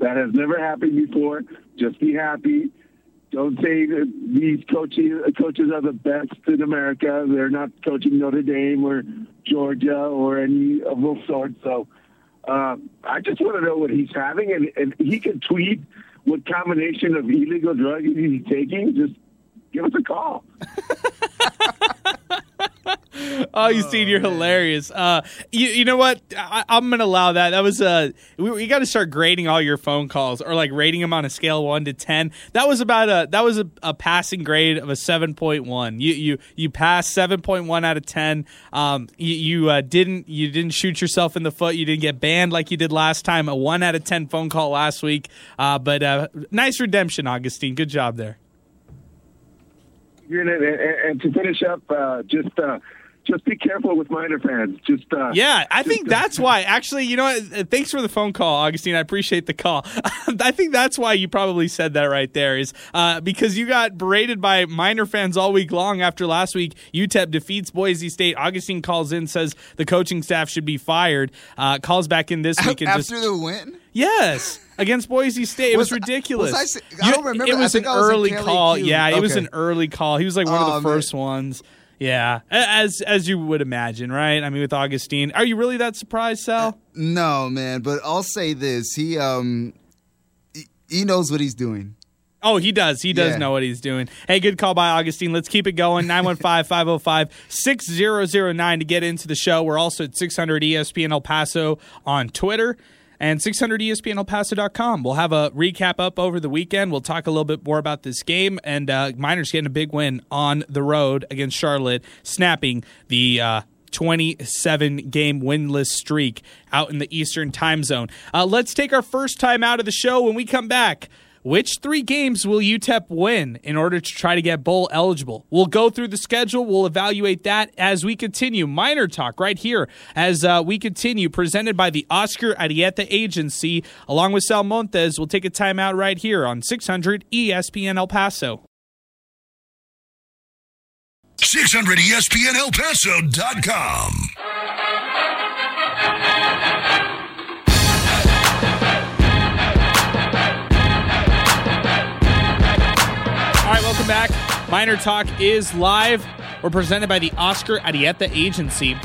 That has never happened before. Just be happy don't say that these coaches coaches are the best in America. They're not coaching Notre Dame or Georgia or any of those sorts. So uh, I just want to know what he's having, and, and he can tweet what combination of illegal drugs he's taking. Just give us a call. [laughs] oh, you see, you're hilarious. Uh, you, you know what? I, am gonna allow that. That was uh, we, we got to start grading all your phone calls or like rating them on a scale of one to ten. That was about a that was a, a passing grade of a seven point one. You you you passed seven point one out of ten. Um, you, you uh, didn't you didn't shoot yourself in the foot. You didn't get banned like you did last time. A one out of ten phone call last week. Uh, but uh, nice redemption, Augustine. Good job there. And, and, to finish up, uh, just uh, just be careful with Miner fans. Just uh, yeah, I just, think that's why. Actually, you know what? Uh, thanks for the phone call, Augustine. I appreciate the call. [laughs] I think that's why you probably said that right there is uh, because you got berated by Miner fans all week long after last week. UTEP defeats Boise State. Augustine calls in, says the coaching staff should be fired. Uh, calls back in this [laughs] week and after just, the win. Yes, against Boise State. It was, was ridiculous. Was I, I, don't remember. It was an early was call. Yeah, okay. it was an early call. He was like one oh, of the first man. ones. Yeah, as as you would imagine, right? I mean, with Augustine, are you really that surprised, Sal? No, man. But I'll say this: he um, he, he knows what he's doing. Oh, he does. He does yeah. know what he's doing. Hey, good call by Augustine. Let's keep it going. [laughs] 915 505 6009 to get into the show. We're also at 600 ESPN El Paso on Twitter and 600ESPNElPaso.com. We'll have a recap up over the weekend. We'll talk a little bit more about this game. And uh, Miners getting a big win on the road against Charlotte, snapping the. Uh, 27 game winless streak out in the Eastern time zone. Uh, let's take our first time out of the show when we come back. Which three games will UTEP win in order to try to get bowl eligible? We'll go through the schedule. We'll evaluate that as we continue. Miner talk right here as uh, we continue, presented by the Oscar Arieta Agency, along with Sal Montes. We'll take a timeout right here on 600 ESPN El Paso. 600 ESPN welcome back. Miner Talk is live. We're presented by the Oscar Arieta Agency.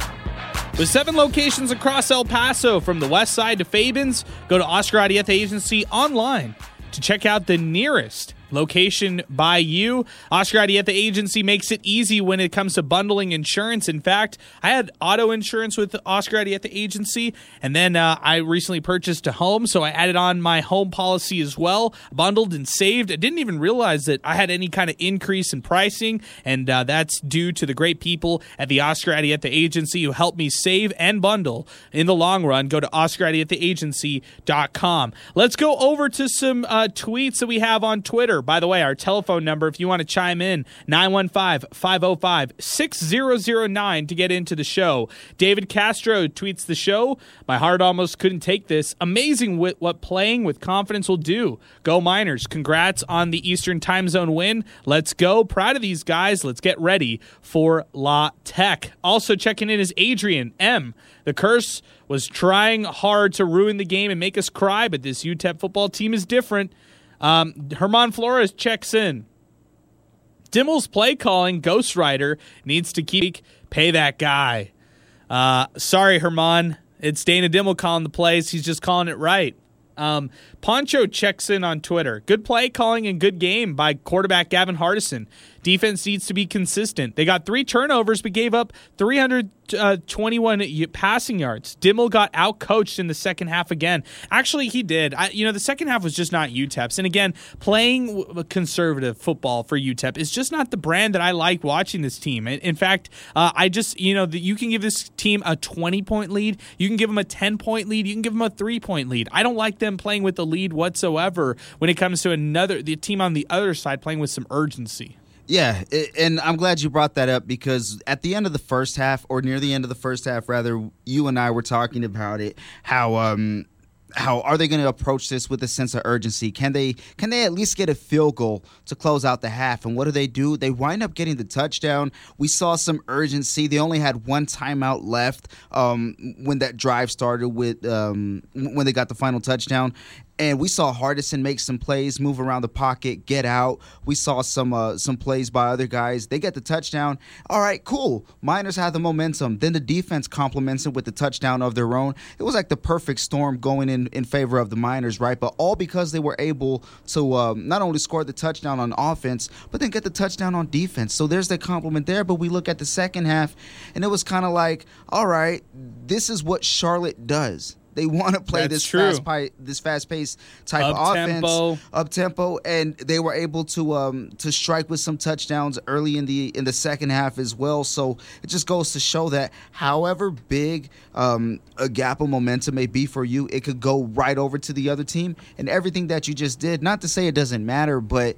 With seven locations across El Paso, from the west side to Fabens, go to Oscar Arieta Agency online to check out the nearest location by you. Oscar Arieta Agency makes it easy when it comes to bundling insurance. In fact, I had auto insurance with Oscar Arieta Agency, and then uh, I recently purchased a home, so I added on my home policy as well, bundled and saved. I didn't even realize that I had any kind of increase in pricing, and uh, that's due to the great people at the Oscar Arieta Agency who helped me save and bundle in the long run. Go to OscarArietaAgency.com. Let's go over to some uh, tweets that we have on Twitter. By the way, our telephone number, if you want to chime in, 915 505 6009 to get into the show. David Castro tweets the show. My heart almost couldn't take this. Amazing what playing with confidence will do. Go Miners. Congrats on the Eastern time zone win. Let's go. Proud of these guys. Let's get ready for La Tech. Also checking in is Adrian M. The curse was trying hard to ruin the game and make us cry, but this UTEP football team is different. Um, Herman Flores checks in. Dimel's play calling Ghost Rider needs to keep pay that guy. Uh, sorry, Herman. It's Dana Dimel calling the plays. He's just calling it right. Um, Poncho checks in on Twitter. Good play calling and good game by quarterback Gavin Hardison. Defense needs to be consistent. They got three turnovers, but gave up 321 passing yards. Dimel got outcoached in the second half again. Actually, he did. I, you know, the second half was just not UTEP's. And again, playing conservative football for UTEP is just not the brand that I like watching this team. In fact, uh, I just, you know, you can give this team a 20 point lead, you can give them a 10 point lead, you can give them a three point lead. I don't like them playing with the lead whatsoever when it comes to another, the team on the other side playing with some urgency. Yeah, and I'm glad you brought that up because at the end of the first half, or near the end of the first half, rather, you and I were talking about it. How um, how are they going to approach this with a sense of urgency? Can they can they at least get a field goal to close out the half? And what do they do? They wind up getting the touchdown. We saw some urgency. They only had one timeout left um, when that drive started with um, when they got the final touchdown, and we saw Hardison make some plays, move around the pocket, get out. We saw some uh, some plays by other guys. They get the touchdown. All right, cool. Miners had the momentum. Then the defense complements it with the touchdown of their own. It was like the perfect storm going in in favor of the Miners, right? But all because they were able to um, not only score the touchdown on offense, but then get the touchdown on defense. So there's the compliment there. But we look at the second half, and it was kind of like, all right, this is what Charlotte does they want to play That's this true. fast pi- this fast paced type of Up-tempo. offense, up tempo, and they were able to um, to strike with some touchdowns early in the in the second half as well. So it just goes to show that however big um, a gap of momentum may be for you, it could go right over to the other team, and everything that you just did. Not to say it doesn't matter, but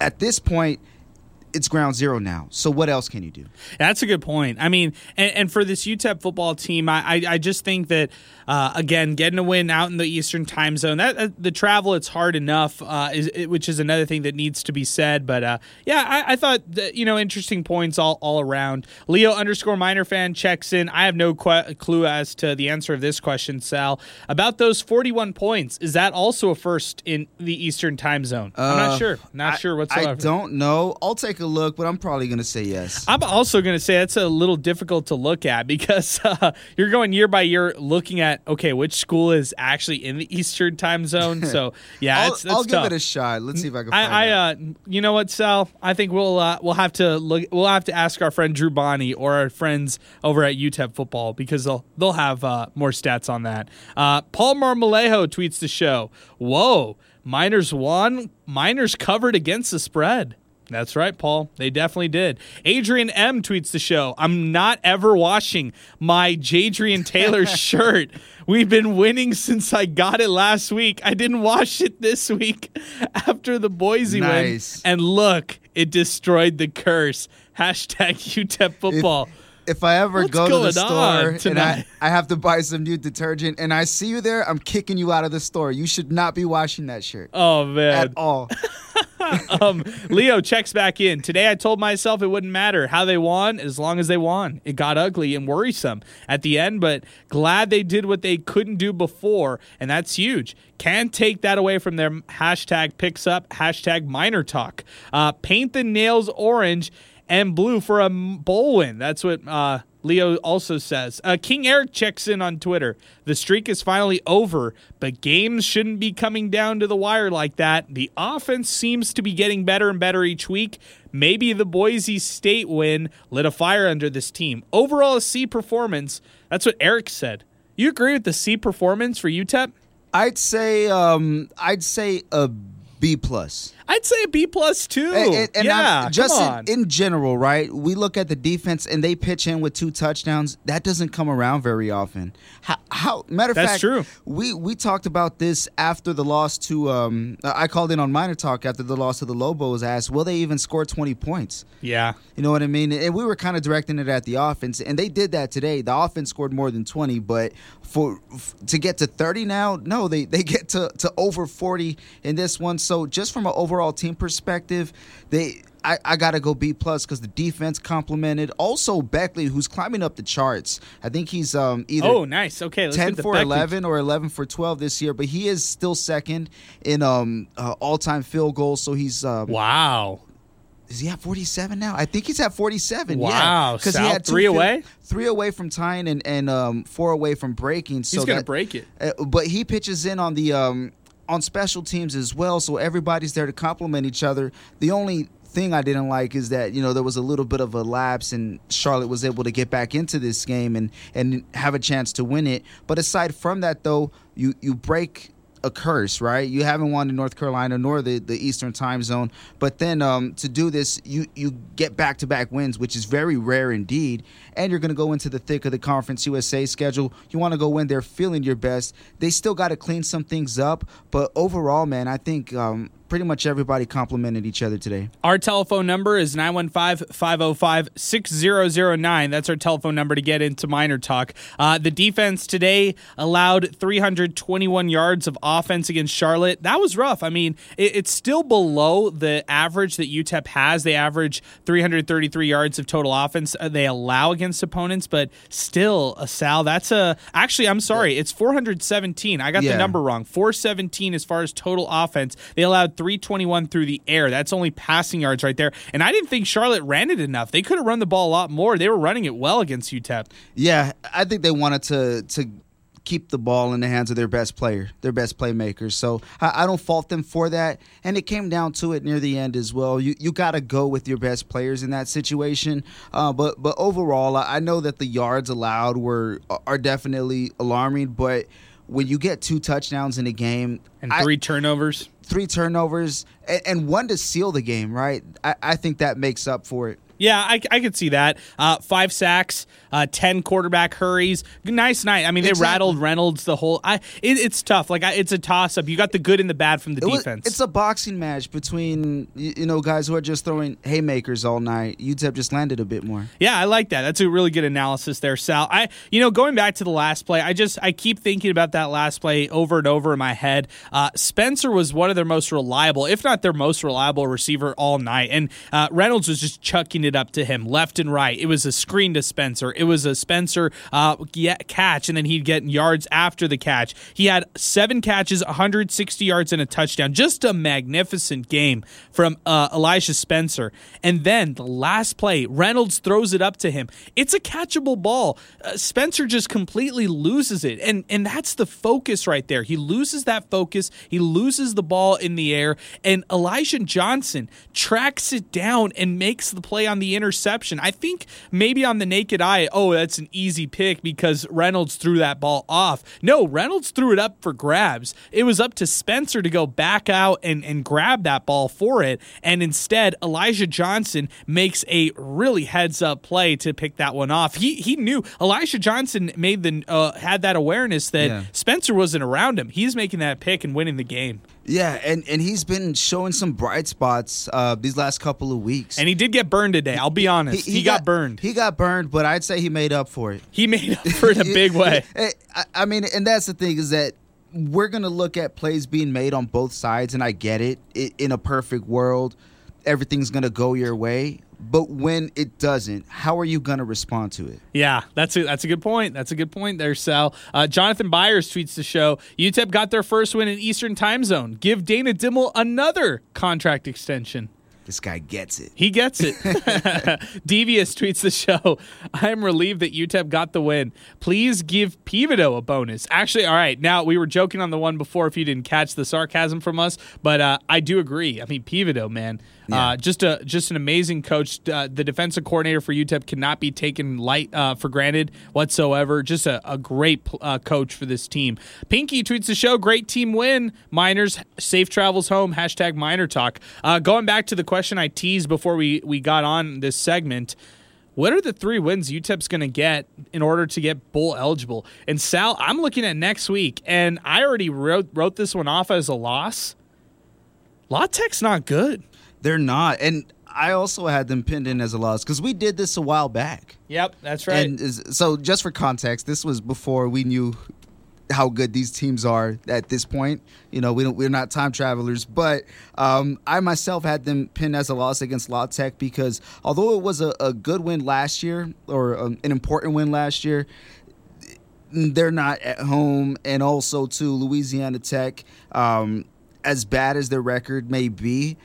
at this point. It's ground zero now. So what else can you do? That's a good point. I mean, and, and for this UTEP football team, I, I, I just think that uh, again, getting a win out in the Eastern Time Zone, that uh, the travel it's hard enough, uh, is, it, which is another thing that needs to be said. But uh, yeah, I, I thought that, you know interesting points all all around. Leo underscore minor fan checks in. I have no que- clue as to the answer of this question, Sal. About those forty one points, is that also a first in the Eastern Time Zone? I'm not Uh, sure. Not I- sure whatsoever. I don't know. I'll take a look, but I'm probably going to say yes. I'm also going to say that's a little difficult to look at because [laughs] uh, you're going year by year looking at okay, which school is actually in the [laughs] Eastern time zone. So yeah, I'll, it's, it's I'll give it a shot. Let's see if I can find I, I uh, you know what, Sal? I think we'll uh, we'll have to look. We'll have to ask our friend Drew Bonney or our friends over at UTEP football because they'll they'll have uh, more stats on that. Uh, Paul Marmolejo tweets the show. Whoa, Miners won. Miners covered against the spread. That's right, Paul. They definitely did. Adrian M tweets the show. I'm not ever washing my Jadrian Taylor [laughs] shirt. We've been winning since I got it last week. I didn't wash it this week [laughs] after the Boise Nice. win. And look, it destroyed the curse. Hashtag [laughs] UTEP football. if I ever What's go to the store and I. I have to buy some new detergent and I see you there, I'm kicking you out of the store. You should not be washing that shirt oh man. at all. [laughs] [laughs] um, Leo checks back in. Today I told myself it wouldn't matter how they won as long as they won. It got ugly and worrisome at the end, but glad they did what they couldn't do before, and that's huge. Can't take that away from their hashtag picks up, hashtag Miner Talk. Uh, paint the nails orange and blue for a bowl win. That's what uh, Leo also says. Uh, King Eric checks in on Twitter. The streak is finally over, but games shouldn't be coming down to the wire like that. The offense seems to be getting better and better each week. Maybe the Boise State win lit a fire under this team. Overall, a C performance. That's what Eric said. You agree with the C performance for UTEP? I'd say um I'd say a B plus. I'd say a B plus too. And- and- and I'm- yeah, just come in-. In, general, right? We look at the defense and they pitch in with two touchdowns. That doesn't come around very often. How? how matter of That's fact, true. We we talked about this after the loss to. Um, I called in on Miner Talk after the loss to the Lobos. Asked, will they even score twenty points? yeah. You know what I mean? And we were kind of directing it at the offense, and they did that today. The offense scored more than twenty, but for f- to get to thirty now, no, they they get to to over forty in this one. So just from an overall team perspective, they. I, I gotta go B plus because the defense complemented. Also Baechle, who's climbing up the charts. I think he's um either Oh, nice. Okay, let's ten for Baechle- eleven or eleven for twelve this year, but he is still second in um uh, all time field goals. So he's um, Wow. is he at 47 now? I think he's at 47. Wow. yeah, Sal, he had three away? three away from tying, and and um, four away from breaking. So He's going to that- break it. uh, but he pitches in on the um, on special teams as well, so everybody's there to complement each other. The only thing I didn't like is that you know there was a little bit of a lapse, and Charlotte was able to get back into this game and and have a chance to win it. But aside from that, though, you you break a curse, right? You haven't won in North Carolina nor the, the Eastern time zone. But then um, to do this, you, you get back to back wins, which is very rare indeed. And you're going to go into the thick of the Conference USA schedule. You want to go in there feeling your best. They still got to clean some things up. But overall, man, I think um, pretty much everybody complimented each other today. Our telephone number is 915 505 6009. That's our telephone number to get into Miner Talk. Uh, the defense today allowed 321 yards of offense against Charlotte. That was rough. I mean, it, it's still below the average that UTEP has. They average 333 yards of total offense uh, they allow against opponents, but still, uh, Sal, that's a. Actually, I'm sorry. It's 417. I got the number wrong. 417 as far as total offense. They allowed 321 through the air. That's only passing yards right there. And I didn't think Charlotte ran it enough. They could have run the ball a lot more. They were running it well against UTEP. Yeah, I think they wanted to to keep the ball in the hands of their best player, their best playmakers. So I, I don't fault them for that. And it came down to it near the end as well. You you got to go with your best players in that situation. Uh, but but overall, I I know that the yards allowed were are definitely alarming. But when you get two touchdowns in a game And I- three turnovers. three turnovers, and, and one to seal the game, right? I, I think that makes up for it. Yeah, I, I could see that. Uh, five sacks, uh, ten quarterback hurries. Nice night. I mean, they Exactly. rattled Reynolds the whole. I it, it's tough. Like I, it's a toss up. You got the good and the bad from the It was- defense. it's a boxing match between you know guys who are just throwing haymakers all night. UTEP just landed a bit more. Yeah, I like that. That's a really good analysis there, Sal. I, you know, going back to the last play, I just I keep thinking about that last play over and over in my head. Uh, Spencer was one of their most reliable, if not their most reliable receiver all night, and uh, Reynolds was just chucking it up to him left and right. It was a screen to Spencer. It was a Spencer uh, catch, and then he'd get yards after the catch. He had seven catches, 160 yards, and a touchdown. Just a magnificent game from uh, Elijah Spencer. And then the last play, Reynolds throws it up to him. It's a catchable ball. Uh, Spencer just completely loses it, and and that's the focus right there. He loses that focus. He loses the ball in the air, and Elijah Johnson tracks it down and makes the play on the interception. I think maybe on the naked eye, oh, that's an easy pick because Reynolds threw that ball off. No, Reynolds threw it up for grabs. It was up to Spencer to go back out and, and grab that ball for it. And instead, Elijah Johnson makes a really heads up play to pick that one off. He he knew Elijah Johnson made the uh, had that awareness that Yeah. Spencer wasn't around him. He's making that pick and winning the game. Yeah, and and he's been showing some bright spots uh, these last couple of weeks. And he did get burned today. I'll be honest. He, got, burned. He got burned, but I'd say he made up for it. He made up for it a [laughs] big way. Eh, I, I mean, and that's the thing is that we're gonna look at plays being made on both sides, and I get it. I in a perfect world, everything's gonna go your way. But when it doesn't, how are you gonna respond to it? Yeah, that's a that's a good point. That's a good point there, Sal. Uh, Jonathan Byers tweets the show. UTEP got their first win in Eastern Time Zone. Give Dana Dimel another contract extension. This guy gets it. He gets it. [laughs] [laughs] Devious tweets the show. I am relieved that UTEP got the win. Please give Pivoto a bonus. Actually, all right. Now we were joking on the one before if you didn't catch the sarcasm from us, but uh, I do agree. I mean, Pivoto, man, uh, just a just an amazing coach. Uh, the defensive coordinator for UTEP cannot be taken light uh, for granted whatsoever. Just a, a great uh, coach for this team. Pinky tweets the show. Great team win. Miners safe travels home. Hashtag Miner Talk. Uh, going back to the question I teased before we we got on this segment. What are the three wins UTEP's going to get in order to get bowl eligible? And Sal, I'm looking at next week, and I already wrote wrote this one off as a loss. La Tech's not good. They're not, and I also had them pinned in as a loss because we did this a while back. Yep, that's right. And so, just for context, this was before we knew how good these teams are at this point. You know, we don't, we're not time travelers, but um, I myself had them pinned as a loss against La Tech because although it was a, a good win last year or um, an important win last year, they're not at home, and also to Louisiana Tech, um, as bad as their record may be.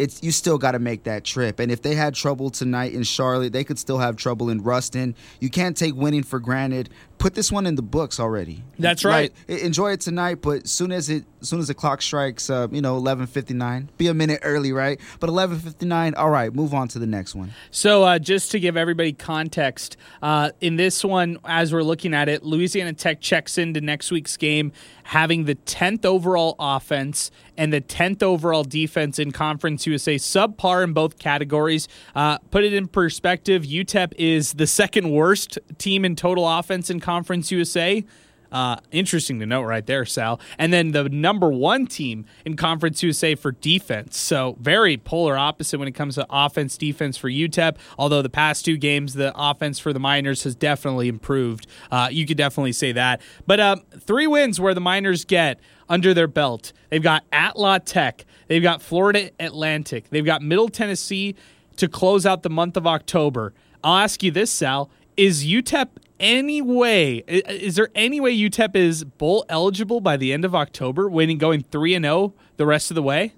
It's you still got to make that trip. And if they had trouble tonight in Charlotte, they could still have trouble in Ruston. You can't take winning for granted. Put this one in the books already. That's right. Like, enjoy it tonight, but soon as it soon as the clock strikes, uh, you know, eleven fifty nine, be a minute early, right? But eleven fifty nine, all right, move on to the next one. So, uh, just to give everybody context, uh, in this one, as we're looking at it, Louisiana Tech checks into next week's game having the 10th overall offense and the 10th overall defense in Conference USA, subpar in both categories. Uh, put it in perspective, UTEP is the second worst team in total offense in Conference USA. Uh, interesting to note right there, Sal. And then the number one team in Conference USA for defense. So very polar opposite when it comes to offense, defense for UTEP. Although the past two games, the offense for the Miners has definitely improved. Uh, you could definitely say that. But uh, three wins where the Miners get under their belt. They've got at La Tech. They've got Florida Atlantic. They've got Middle Tennessee to close out the month of October. I'll ask you this, Sal. Is UTEP any way? Is there any way UTEP is bowl eligible by the end of October, winning going three and zero the rest of the way?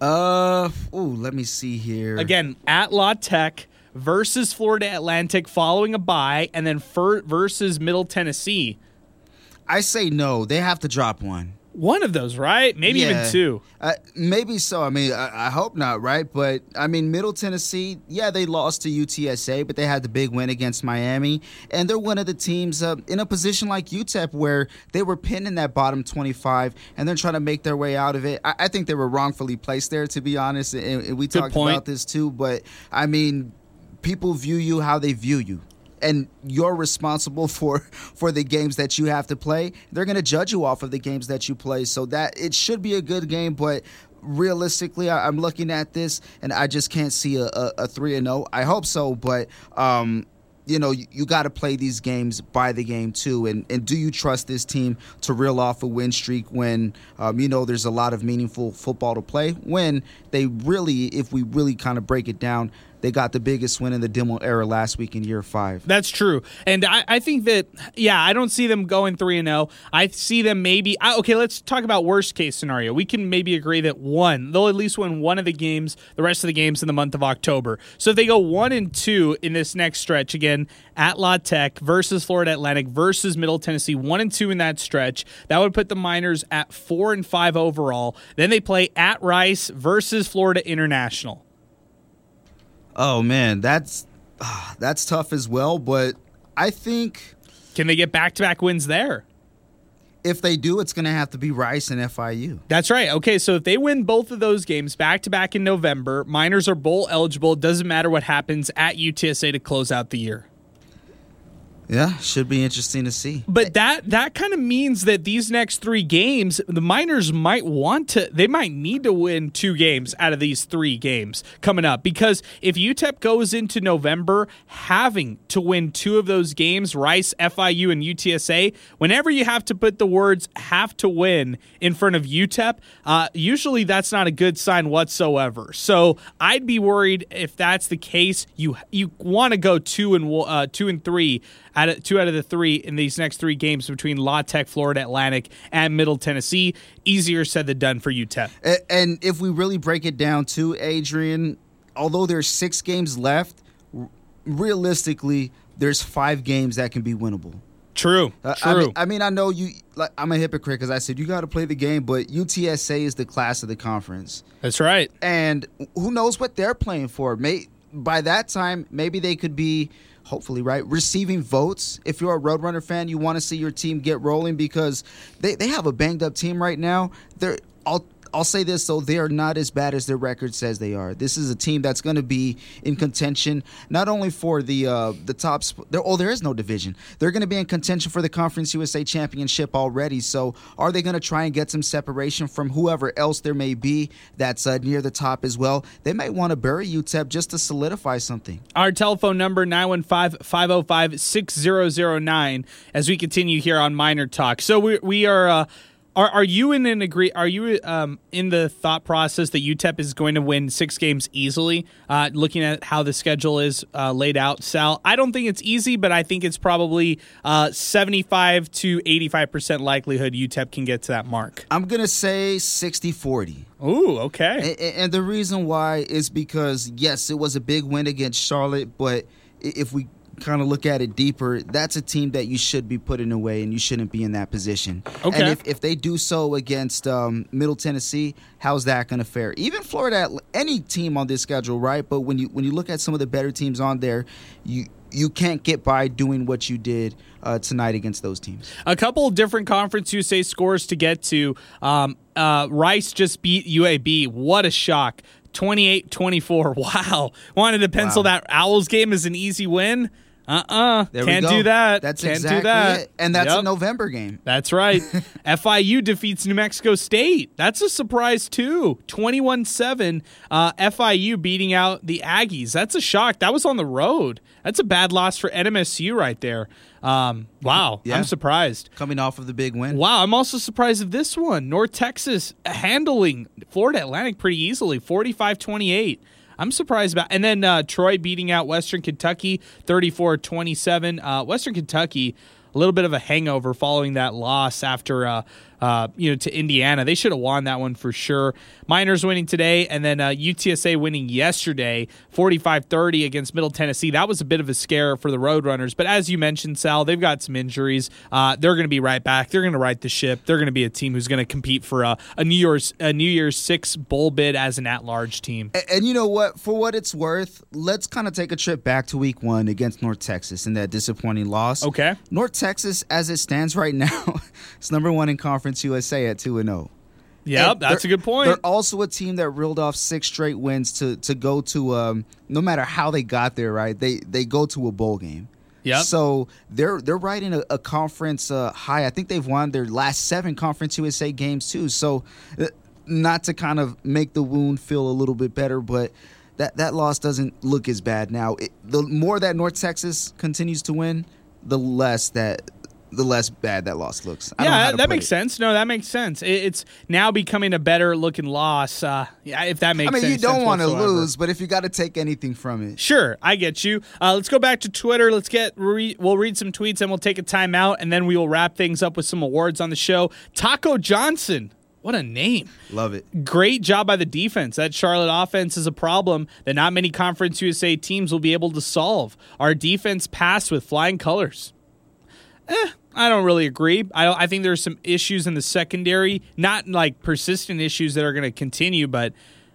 Uh, oh, let me see here. Again, at La Tech versus Florida Atlantic following a bye, and then versus Middle Tennessee. I say no. They have to drop one. One of those, right? Maybe yeah. even two. Uh, maybe so. I mean, I, I, hope not, right? But I mean, Middle Tennessee, yeah, they lost to UTSA, but they had the big win against Miami, and they're one of the teams uh, in a position like UTEP where they were pinned in that bottom 25, and they're trying to make their way out of it. I, I think they were wrongfully placed there, to be honest, and, and we Good talked point. about this too. But I mean, people view you how they view you and you're responsible for for the games that you have to play they're going to judge you off of the games that you play so that it should be a good game but realistically I, am looking at this and i just can't see a, a, 3 and 0 i hope so but um you know, you, you got to play these games by the game too. And, and do you trust this team to reel off a win streak when, um, you know, there's a lot of meaningful football to play? When they really, if we really kind of break it down, they got the biggest win in the Dimel era last week in year five. That's true, and I, I think that yeah, I don't see them going three and zero. Oh. I see them maybe okay. Let's talk about worst case scenario. We can maybe agree that one they'll at least win one of the games, the rest of the games in the month of October. So if they go one and two in this next stretch again at La Tech versus Florida Atlantic versus Middle Tennessee, one and two in that stretch, that would put the Miners at four and five overall. Then they play at Rice versus Florida International. Oh man, that's uh, that's tough as well. But I think can they get back to back wins there? If they do, it's going to have to be Rice and FIU. That's right. Okay, so if they win both of those games back to back in November, Miners are bowl eligible. It doesn't matter what happens at UTSA to close out the year. Yeah, should be interesting to see. But that that kind of means that these next three games, the Miners might want to, they might need to win two games out of these three games coming up. Because if UTEP goes into November having to win two of those games, Rice, FIU, and UTSA, whenever you have to put the words "have to win" in front of UTEP, uh, usually that's not a good sign whatsoever. So I'd be worried if that's the case. You you want to go two and uh, two and three out of two out of the three in these next three games between La Tech, Florida Atlantic, and Middle Tennessee. Easier said than done for UTEP. And if we really break it down to Adrian, although there's six games left, realistically, there's five games that can be winnable. True. Uh, true. I mean, I mean, I know you. Like, I'm a hypocrite because I said you got to play the game, but UTSA is the class of the conference. That's right. And who knows what they're playing for? May by that time, maybe they could be hopefully, right? Receiving votes. If you're a Roadrunner fan, you want to see your team get rolling because they, they have a banged up team right now. They're all I'll say this though, they are not as bad as their record says they are. This is a team that's going to be in contention not only for the uh, the top. Sp- there, oh, there is no division. They're going to be in contention for the Conference USA Championship already. So, are they going to try and get some separation from whoever else there may be that's uh, near the top as well? They might want to bury UTEP just to solidify something. Our telephone number 915-505-6009 as we continue here on Miner Talk. So we we are. Uh, Are are you in an agree? Are you um, in the thought process that UTEP is going to win six games easily? Uh, looking at how the schedule is uh, laid out, Sal, I don't think it's easy, but I think it's probably uh, seventy-five to eighty-five percent likelihood UTEP can get to that mark. I'm gonna say 60-40. Ooh, okay. And, and the reason why is because yes, it was a big win against Charlotte, but if we kind of look at it deeper, that's a team that you should be putting away, and you shouldn't be in that position. Okay. And if, if they do so against um, Middle Tennessee, how's that going to fare? Even Florida, any team on this schedule, right? But when you when you look at some of the better teams on there, you you can't get by doing what you did uh, tonight against those teams. A couple of different Conference USA scores to get to. Um, uh, Rice just beat UAB. What a shock. 28 24. [laughs] Wow. Wanted to pencil Wow. that Owls game as an easy win? Uh uh There Can't do that. That's Can't exactly do that. it. And that's Yep. a November game. That's right. [laughs] FIU defeats New Mexico State. That's a surprise, too. 21 7. Uh, FIU beating out the Aggies. That's a shock. That was on the road. That's a bad loss for NMSU right there. Um, wow. Yeah. I'm surprised. Coming off of the big win. Wow, I'm also surprised of this one. North Texas handling Florida Atlantic pretty easily, 45-28. I'm surprised about and then uh, Troy beating out Western Kentucky 34-27. Uh, Western Kentucky a little bit of a hangover following that loss after uh, you know to Indiana. They should have won that one for sure. Miners winning today and then uh, UTSA winning yesterday 45-30 against Middle Tennessee. That was a bit of a scare for the Roadrunners, but as you mentioned Sal, they've got some injuries. Uh, they're going to be right back. They're going to right the ship. They're going to be a team who's going to compete for a, a New Year's a New Year's 6 bowl bid as an at-large team. A- And you know what? For what it's worth, let's kind of take a trip back to week one against North Texas and that disappointing loss. Okay. North Texas, as it stands right now, [laughs] is number one in Conference USA at 2 and 0. Yep, And that's a good point. They're also a team that reeled off six straight wins to to go to um, no matter how they got there, right? They they go to a bowl game. Yeah. So they're they're right in a, a conference uh, high. I think they've won their last seven Conference USA games too. So uh, not to kind of make the wound feel a little bit better, but that that loss doesn't look as bad now. It, the more that North Texas continues to win, the less that the less bad that loss looks. I yeah, that makes it. sense. No, that makes sense. It, it's now becoming a better looking loss. Uh, yeah, if that makes I mean, sense. you don't want to lose, but if you got to take anything from it, Sure, I get you. Uh, let's go back to Twitter. Let's get re- we'll read some tweets and we'll take a timeout, and then we will wrap things up with some awards on the show. Taco Johnson, what a name! love it. Great job by the defense. That Charlotte offense is a problem that not many Conference USA teams will be able to solve. Our defense passed with flying colors. Eh, I don't really agree. I I think there's some issues in the secondary, not like persistent issues that are going to continue, but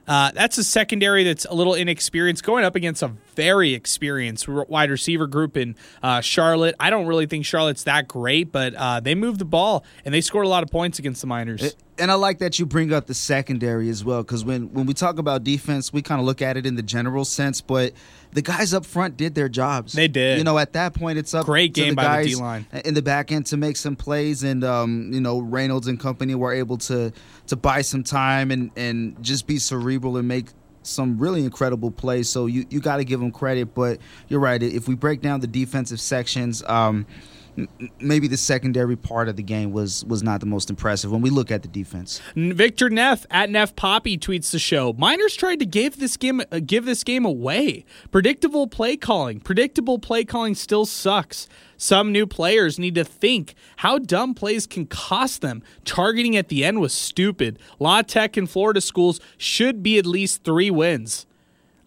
uh, that's a secondary that's a little inexperienced going up against a very experienced wide receiver group in uh, Charlotte. I don't really think Charlotte's that great, but uh, they moved the ball and they scored a lot of points against the Miners. And I like that you bring up the secondary as well, because when, when we talk about defense, we kind of look at it in the general sense, but the guys up front did their jobs. They did. You know, at that point, it's up Great to game the by the guys D-line. in the back end to make some plays, and um, you know Reynolds and company were able to to buy some time and and just be cerebral and make some really incredible plays. So you you got to give them credit, but you're right. If we break down the defensive sections. Um, Maybe the secondary part of the game was was not the most impressive when we look at the defense. Victor Neff at Neff Poppy tweets the show. Miners tried to give this game uh, give this game away. Predictable play calling. Predictable play calling still sucks. Some new players need to think how dumb plays can cost them. Targeting at the end was stupid. La Tech and Florida schools should be at least three wins.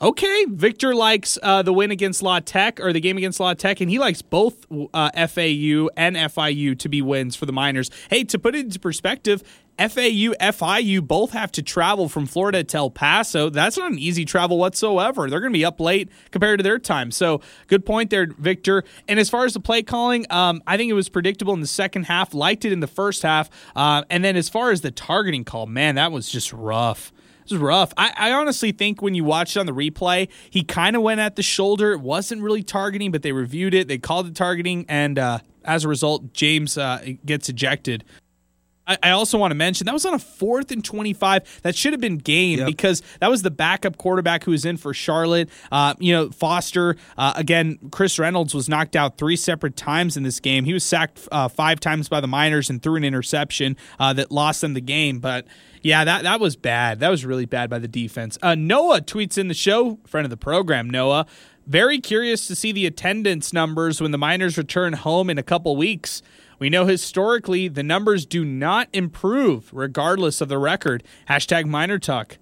Okay, Victor likes uh, the win against La Tech or the game against La Tech, and he likes both uh, FAU and FIU to be wins for the Miners. Hey, to put it into perspective, FAU, FIU both have to travel from Florida to El Paso. That's not an easy travel whatsoever. They're going to be up late compared to their time. So, good point there, Victor. And as far as the play calling, um, I think it was predictable in the second half. Liked it in the first half, uh, and then as far as the targeting call, man, that was just rough. Was rough. I, I honestly think when you watched on the replay, he kind of went at the shoulder. It wasn't really targeting, but they reviewed it. They called it targeting, and uh, as a result, James uh, gets ejected. I, I also want to mention that was on a fourth and 25. That should have been game Yep. because that was the backup quarterback who was in for Charlotte. Uh, you know, Foster, uh, again, Chris Reynolds was knocked out three separate times in this game. He was sacked uh, five times by the Miners and threw an interception uh, that lost them the game. But yeah, that, that was bad. That was really bad by the defense. Uh, Noah tweets in the show, friend of the program, Noah. Very curious to see the attendance numbers when the Miners return home in a couple weeks. We know historically the numbers do not improve regardless of the record. Hashtag Miner Talk.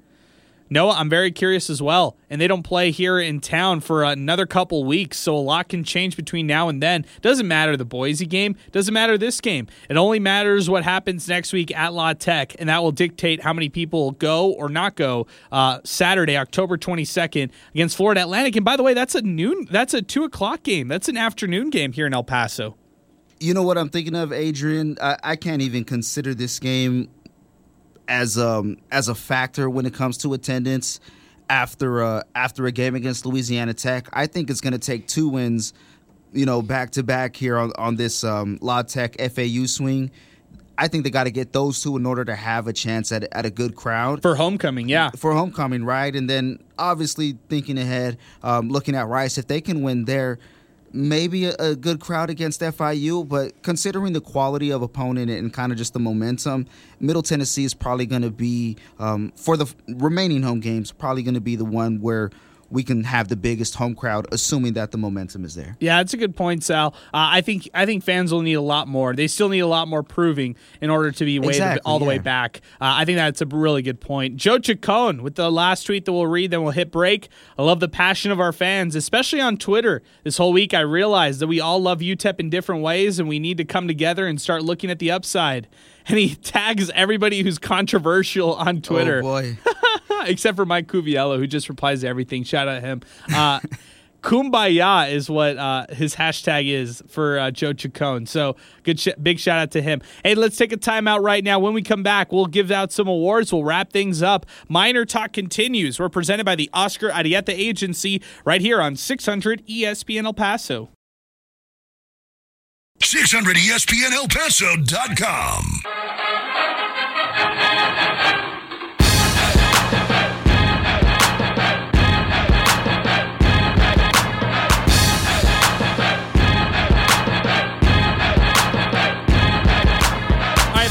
Noah, I'm very curious as well. And they don't play here in town for another couple weeks, so a lot can change between now and then. Doesn't matter the Boise game, doesn't matter this game. It only matters what happens next week at La Tech, and that will dictate how many people go or not go uh, Saturday, October 22nd against Florida Atlantic. And by the way, that's a noon, that's a two o'clock game. That's an afternoon game here in El Paso. You know what I'm thinking of, Adrian? I, I can't even consider this game as um as a factor when it comes to attendance after uh after a game against Louisiana Tech. I think it's going to take two wins, you know, back to back here on on this um La Tech FAU swing. I think they got to get those two in order to have a chance at at a good crowd For homecoming, yeah. for homecoming, right? And then obviously thinking ahead, um, looking at Rice, if they can win there, maybe a, a good crowd against FIU. But considering the quality of opponent and kind of just the momentum, Middle Tennessee is probably going to be um, for the remaining home games, probably going to be the one where we can have the biggest home crowd, assuming that the momentum is there. Yeah, that's a good point, Sal. Uh, I think I think fans will need a lot more. They still need a lot more proving in order to be way Exactly, all the way back. Uh, I think that's a really good point. Joe Chacon with the last tweet that we'll read, then we'll hit break. I love the passion of our fans, especially on Twitter. This whole week, I realized that we all love UTEP in different ways, and we need to come together and start looking at the upside. And he [laughs] tags everybody who's controversial on Twitter Oh boy. [laughs] [laughs] except for Mike Cuviello, who just replies to everything. Shout out to him. Uh, [laughs] Kumbaya is what uh, his hashtag is for uh, Joe Chacon. So good, sh- big shout out to him. Hey, let's take a timeout right now. When we come back, we'll give out some awards. We'll wrap things up. Miner Talk continues. We're presented by the Oscar Arieta Agency right here on 600 ESPN El Paso. 600 ESPNElPaso.com. All right,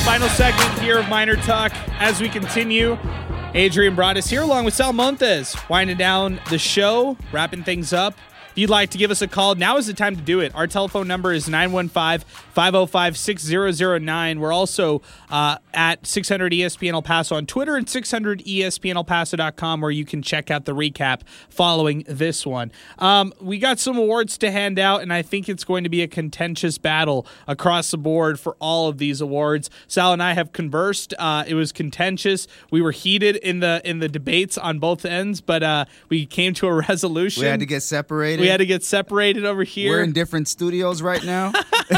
final segment here of Miner Talk. As we continue, Adrian Broadus here along with Sal Montes, winding down the show, wrapping things up. If you'd like to give us a call, now is the time to do it. Our telephone number is 915 505 6009. We're also uh, at 600 ESPN El Paso on Twitter and 600 ESPNElPaso.com where you can check out the recap following this one. Um, we got some awards to hand out, and I think it's going to be a contentious battle across the board for all of these awards. Sal and I have conversed. Uh, it was contentious. We were heated in the in the debates on both ends, but uh, we came to a [laughs] resolution. We had to get separated. We had to get separated over here. We're in different studios right now. [laughs]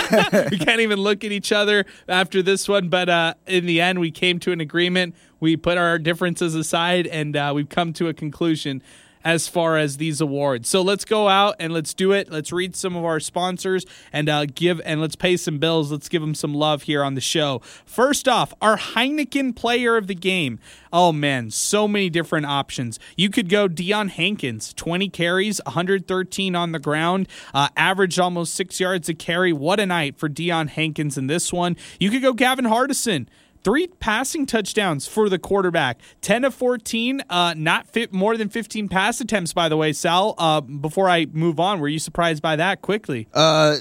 we can't even look at each other after this one. But uh, in the end, we came to an agreement. We put our differences aside, and uh, we've come to a conclusion as far as these awards. So let's go out and let's do it. Let's read some of our sponsors and uh, give and let's pay some bills. Let's give them some love here on the show. First off, our Heineken Player of the Game. Oh man, so many different options. You could go Deion Hankins, 20 carries, 113 on the ground, uh, averaged almost six yards a carry. What a night for Deion Hankins in this one. You could go Gavin Hardison. Three passing touchdowns for the quarterback. 10 of 14, uh, not fit more than 15 pass attempts, by the way. Sal, uh, before I move on, were you surprised by that quickly? Uh,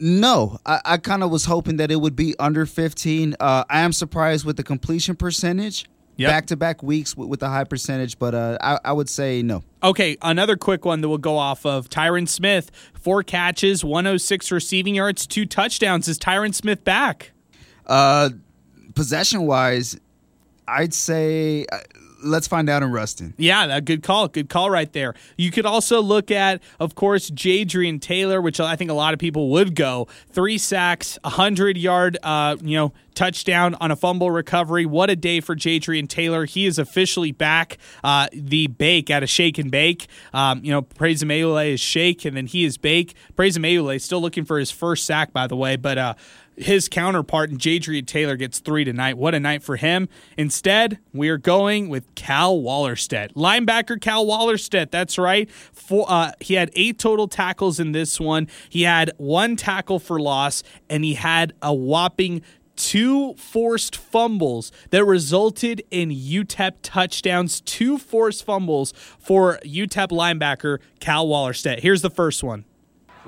no, I, I kind of was hoping that it would be under 15. Uh, I am surprised with the completion percentage. Back to back weeks with, with a high percentage, but uh, I, I would say no. Okay, another quick one that we'll go off of. Tyrin Smith, four catches, 106 receiving yards, two touchdowns. Is Tyrin Smith back? Uh, possession wise, I'd say uh, let's find out in Ruston. Yeah, that good call. Good call right there. You could also look at, of course, Jadrian Taylor, which I think a lot of people would go. Three sacks, a hundred yard, uh, you know, touchdown on a fumble recovery. What a day for Jadrian Taylor. He is officially back. Uh, the bake at a shake and bake. Um, you know, Praise Amaewhule is shake, and then he is bake. Praise Amaewhule still looking for his first sack, by the way, but uh, his counterpart, and Jadrian Taylor, gets three tonight. What a night for him. Instead, we are going with Cal Wallerstedt. Linebacker Cal Wallerstedt, that's right. For, uh, he had eight total tackles in this one. He had one tackle for loss, and he had a whopping two forced fumbles that resulted in UTEP touchdowns. Two forced fumbles for UTEP linebacker Cal Wallerstedt. Here's the first one.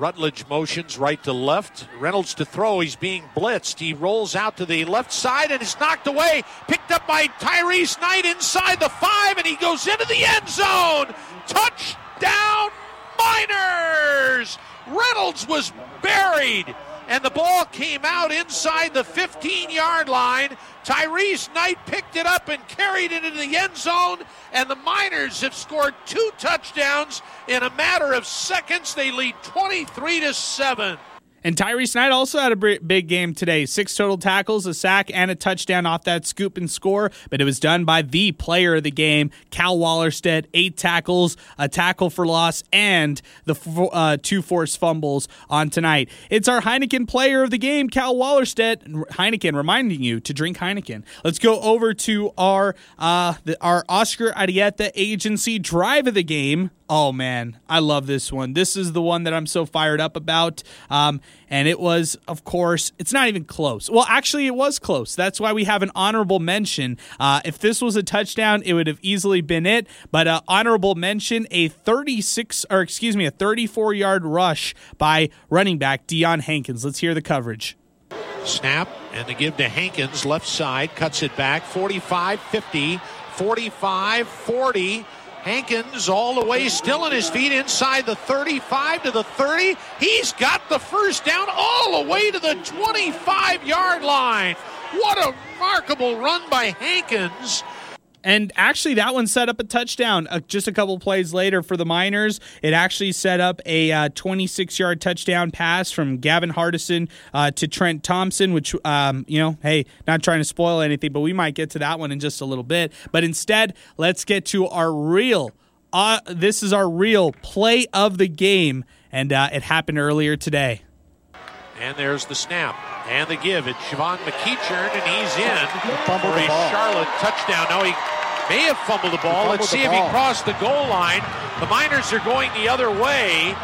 Rutledge motions right to left. Reynolds to throw. He's being blitzed. He rolls out to the left side and is knocked away. Picked up by Tyrice Knight inside the five, and he goes into the end zone. Touchdown, Miners! Reynolds was buried and the ball came out inside the 15 yard line. Tyrice Knight picked it up and carried it into the end zone, and the Miners have scored two touchdowns in a matter of seconds. They lead 23 to 7. And Tyrice Knight also had a big game today. Six total tackles, a sack, and a touchdown off that scoop and score. But it was done by the player of the game, Cal Wallerstedt. Eight tackles, a tackle for loss, and the uh, two forced fumbles on tonight. It's our Heineken player of the game, Cal Wallerstedt. Heineken reminding you to drink Heineken. Let's go over to our uh, the, our Oscar Arieta agency drive of the game. Oh man, I love this one. This is the one that I'm so fired up about. Um, and it was, of course, it's not even close. Well, actually, it was close. That's why we have an honorable mention. Uh, if this was a touchdown, it would have easily been it. But uh, honorable mention: a 36, or excuse me, a 34 yard rush by running back Deion Hankins. Let's hear the coverage. Snap and the give to Hankins, left side, cuts it back, 45 50, 45 40. Hankins all the way still on his feet inside the 35 to the 30. He's got the first down all the way to the 25 yard line. What a remarkable run by Hankins. And actually, that one set up a touchdown uh, just a couple plays later for the Miners. It actually set up a 26 uh, yard touchdown pass from Gavin Hardison uh, to Trent Thompson, which, um, you know, hey, not trying to spoil anything, but we might get to that one in just a little bit. But instead, let's get to our real. Uh, this is our real play of the game, and uh, it happened earlier today. And there's the snap and the give. It's Siobhan McEachern, and he's in for a Charlotte touchdown. Now he may have fumbled the ball. Let's see if he crossed the goal line. The Miners are going the other way.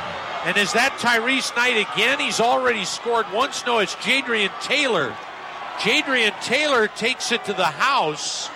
And is that Tyrice Knight again? He's already scored once. No, it's Jadrian Taylor. Jadrian Taylor takes it to the house.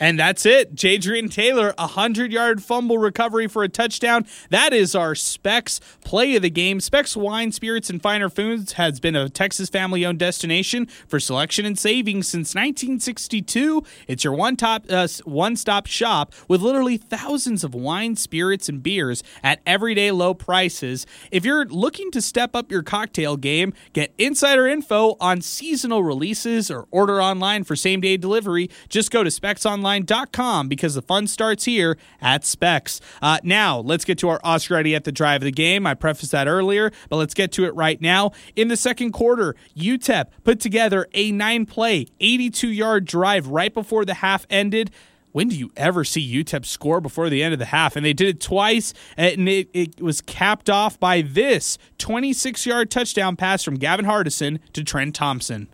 And that's it. Jadrian Taylor, a 100 yard fumble recovery for a touchdown. That is our Specs play of the game. Specs Wine, Spirits, and Finer Foods has been a Texas family owned destination for selection and savings since 1962. It's your one top uh, one stop shop with literally thousands of wine, spirits, and beers at everyday low prices. If you're looking to step up your cocktail game, get insider info on seasonal releases or order online for same day delivery. Just go to Specs Online betonline.com because the fun starts here at Specs. Uh, now, let's get to our Oscar Arieta the drive of the game. I prefaced that earlier, but let's get to it right now. In the second quarter, UTEP put together a nine play, 82 yard drive right before the half ended when do you ever see UTEP score before the end of the half? And they did it twice, and it, it was capped off by this 26 yard touchdown pass from Gavin Hardison to Trent Thompson.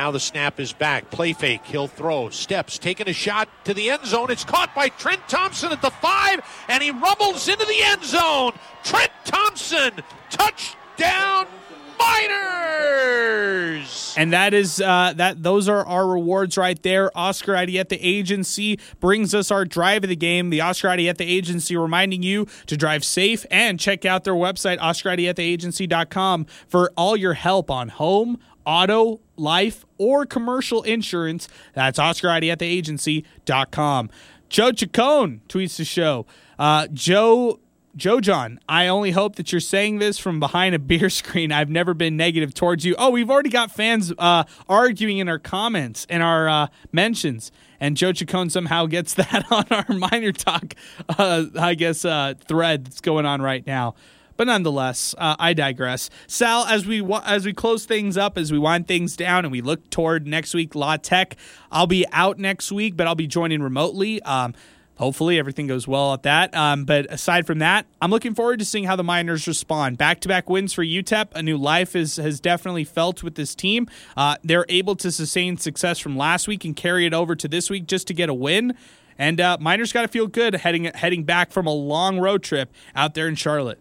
Now the snap is back. Play fake. He'll throw. Steps. Taking a shot to the end zone. It's caught by Trent Thompson at the five, and he rumbles into the end zone. Trent Thompson. Touchdown. Miners. And that is uh, that. Those are our rewards right there. Oscar Arieta Agency brings us our drive of the game. The Oscar Arieta Agency reminding you to drive safe and check out their website oscararietaagency.com for all your help on home, auto, life, or commercial insurance. That's OscarID Joe Chacon tweets the show. Uh, Joe Joe John, I only hope that you're saying this from behind a beer [laughs] screen. I've never been negative towards you. Oh, we've already got fans uh, arguing in our comments and our uh, mentions, and Joe Chacon somehow gets [laughs] that on our Miner Talk, uh, I guess, uh, thread that's going on right now. But nonetheless, uh, I digress. Sal, as we as we close things up, as we wind things down, and we look toward next week, La Tech. I'll be out next week, but I'll be joining remotely. Um, Hopefully, everything goes well at that. Um, but aside from that, I'm looking forward to seeing how the Miners respond. Back to back wins for UTEP. A new life is, has definitely felt with this team. Uh, they're able to sustain success from last week and carry it over to this week just to get a win. And uh, Miners got to feel good heading heading back from a long road trip out there in Charlotte.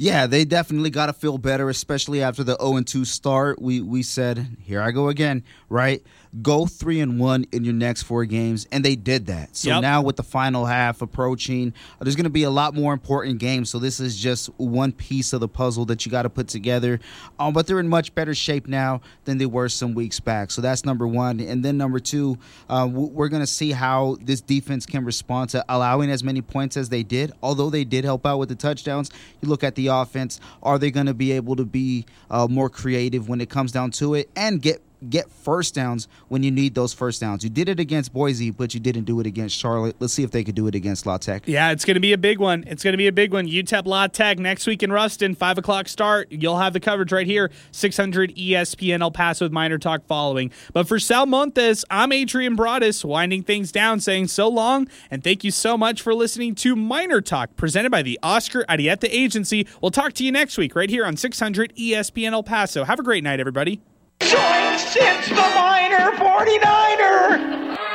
Yeah, they definitely got to feel better, especially after the 0 2 start. We we said, here I go again, right? Go three and one in your next four games, and they did that. So Yep. now with the final half approaching, there's going to be a lot more important games. So this is just one piece of the puzzle that you got to put together. Um, but they're in much better shape now than they were some weeks back. So that's number one, and then number two, uh, we're going to see how this defense can respond to allowing as many points as they did. Although they did help out with the touchdowns, you look at the offense. Are they going to be able to be uh, more creative when it comes down to it and get get first downs when you need those first downs? You did it against Boise, but you didn't do it against Charlotte. Let's see if they could do it against La Tech. Yeah, it's going to be a big one. It's going to be a big one. UTEP La Tech next week in Ruston, 5 o'clock start. You'll have the coverage right here, 600 ESPN El Paso with Miner Talk following. But for Sal Montes, I'm Adrian Broadus, winding things down, saying so long, and thank you so much for listening to Miner Talk, presented by the Oscar Arieta Agency. We'll talk to you next week right here on 600 ESPN El Paso. Have a great night, everybody. Join Since the Miner 49er!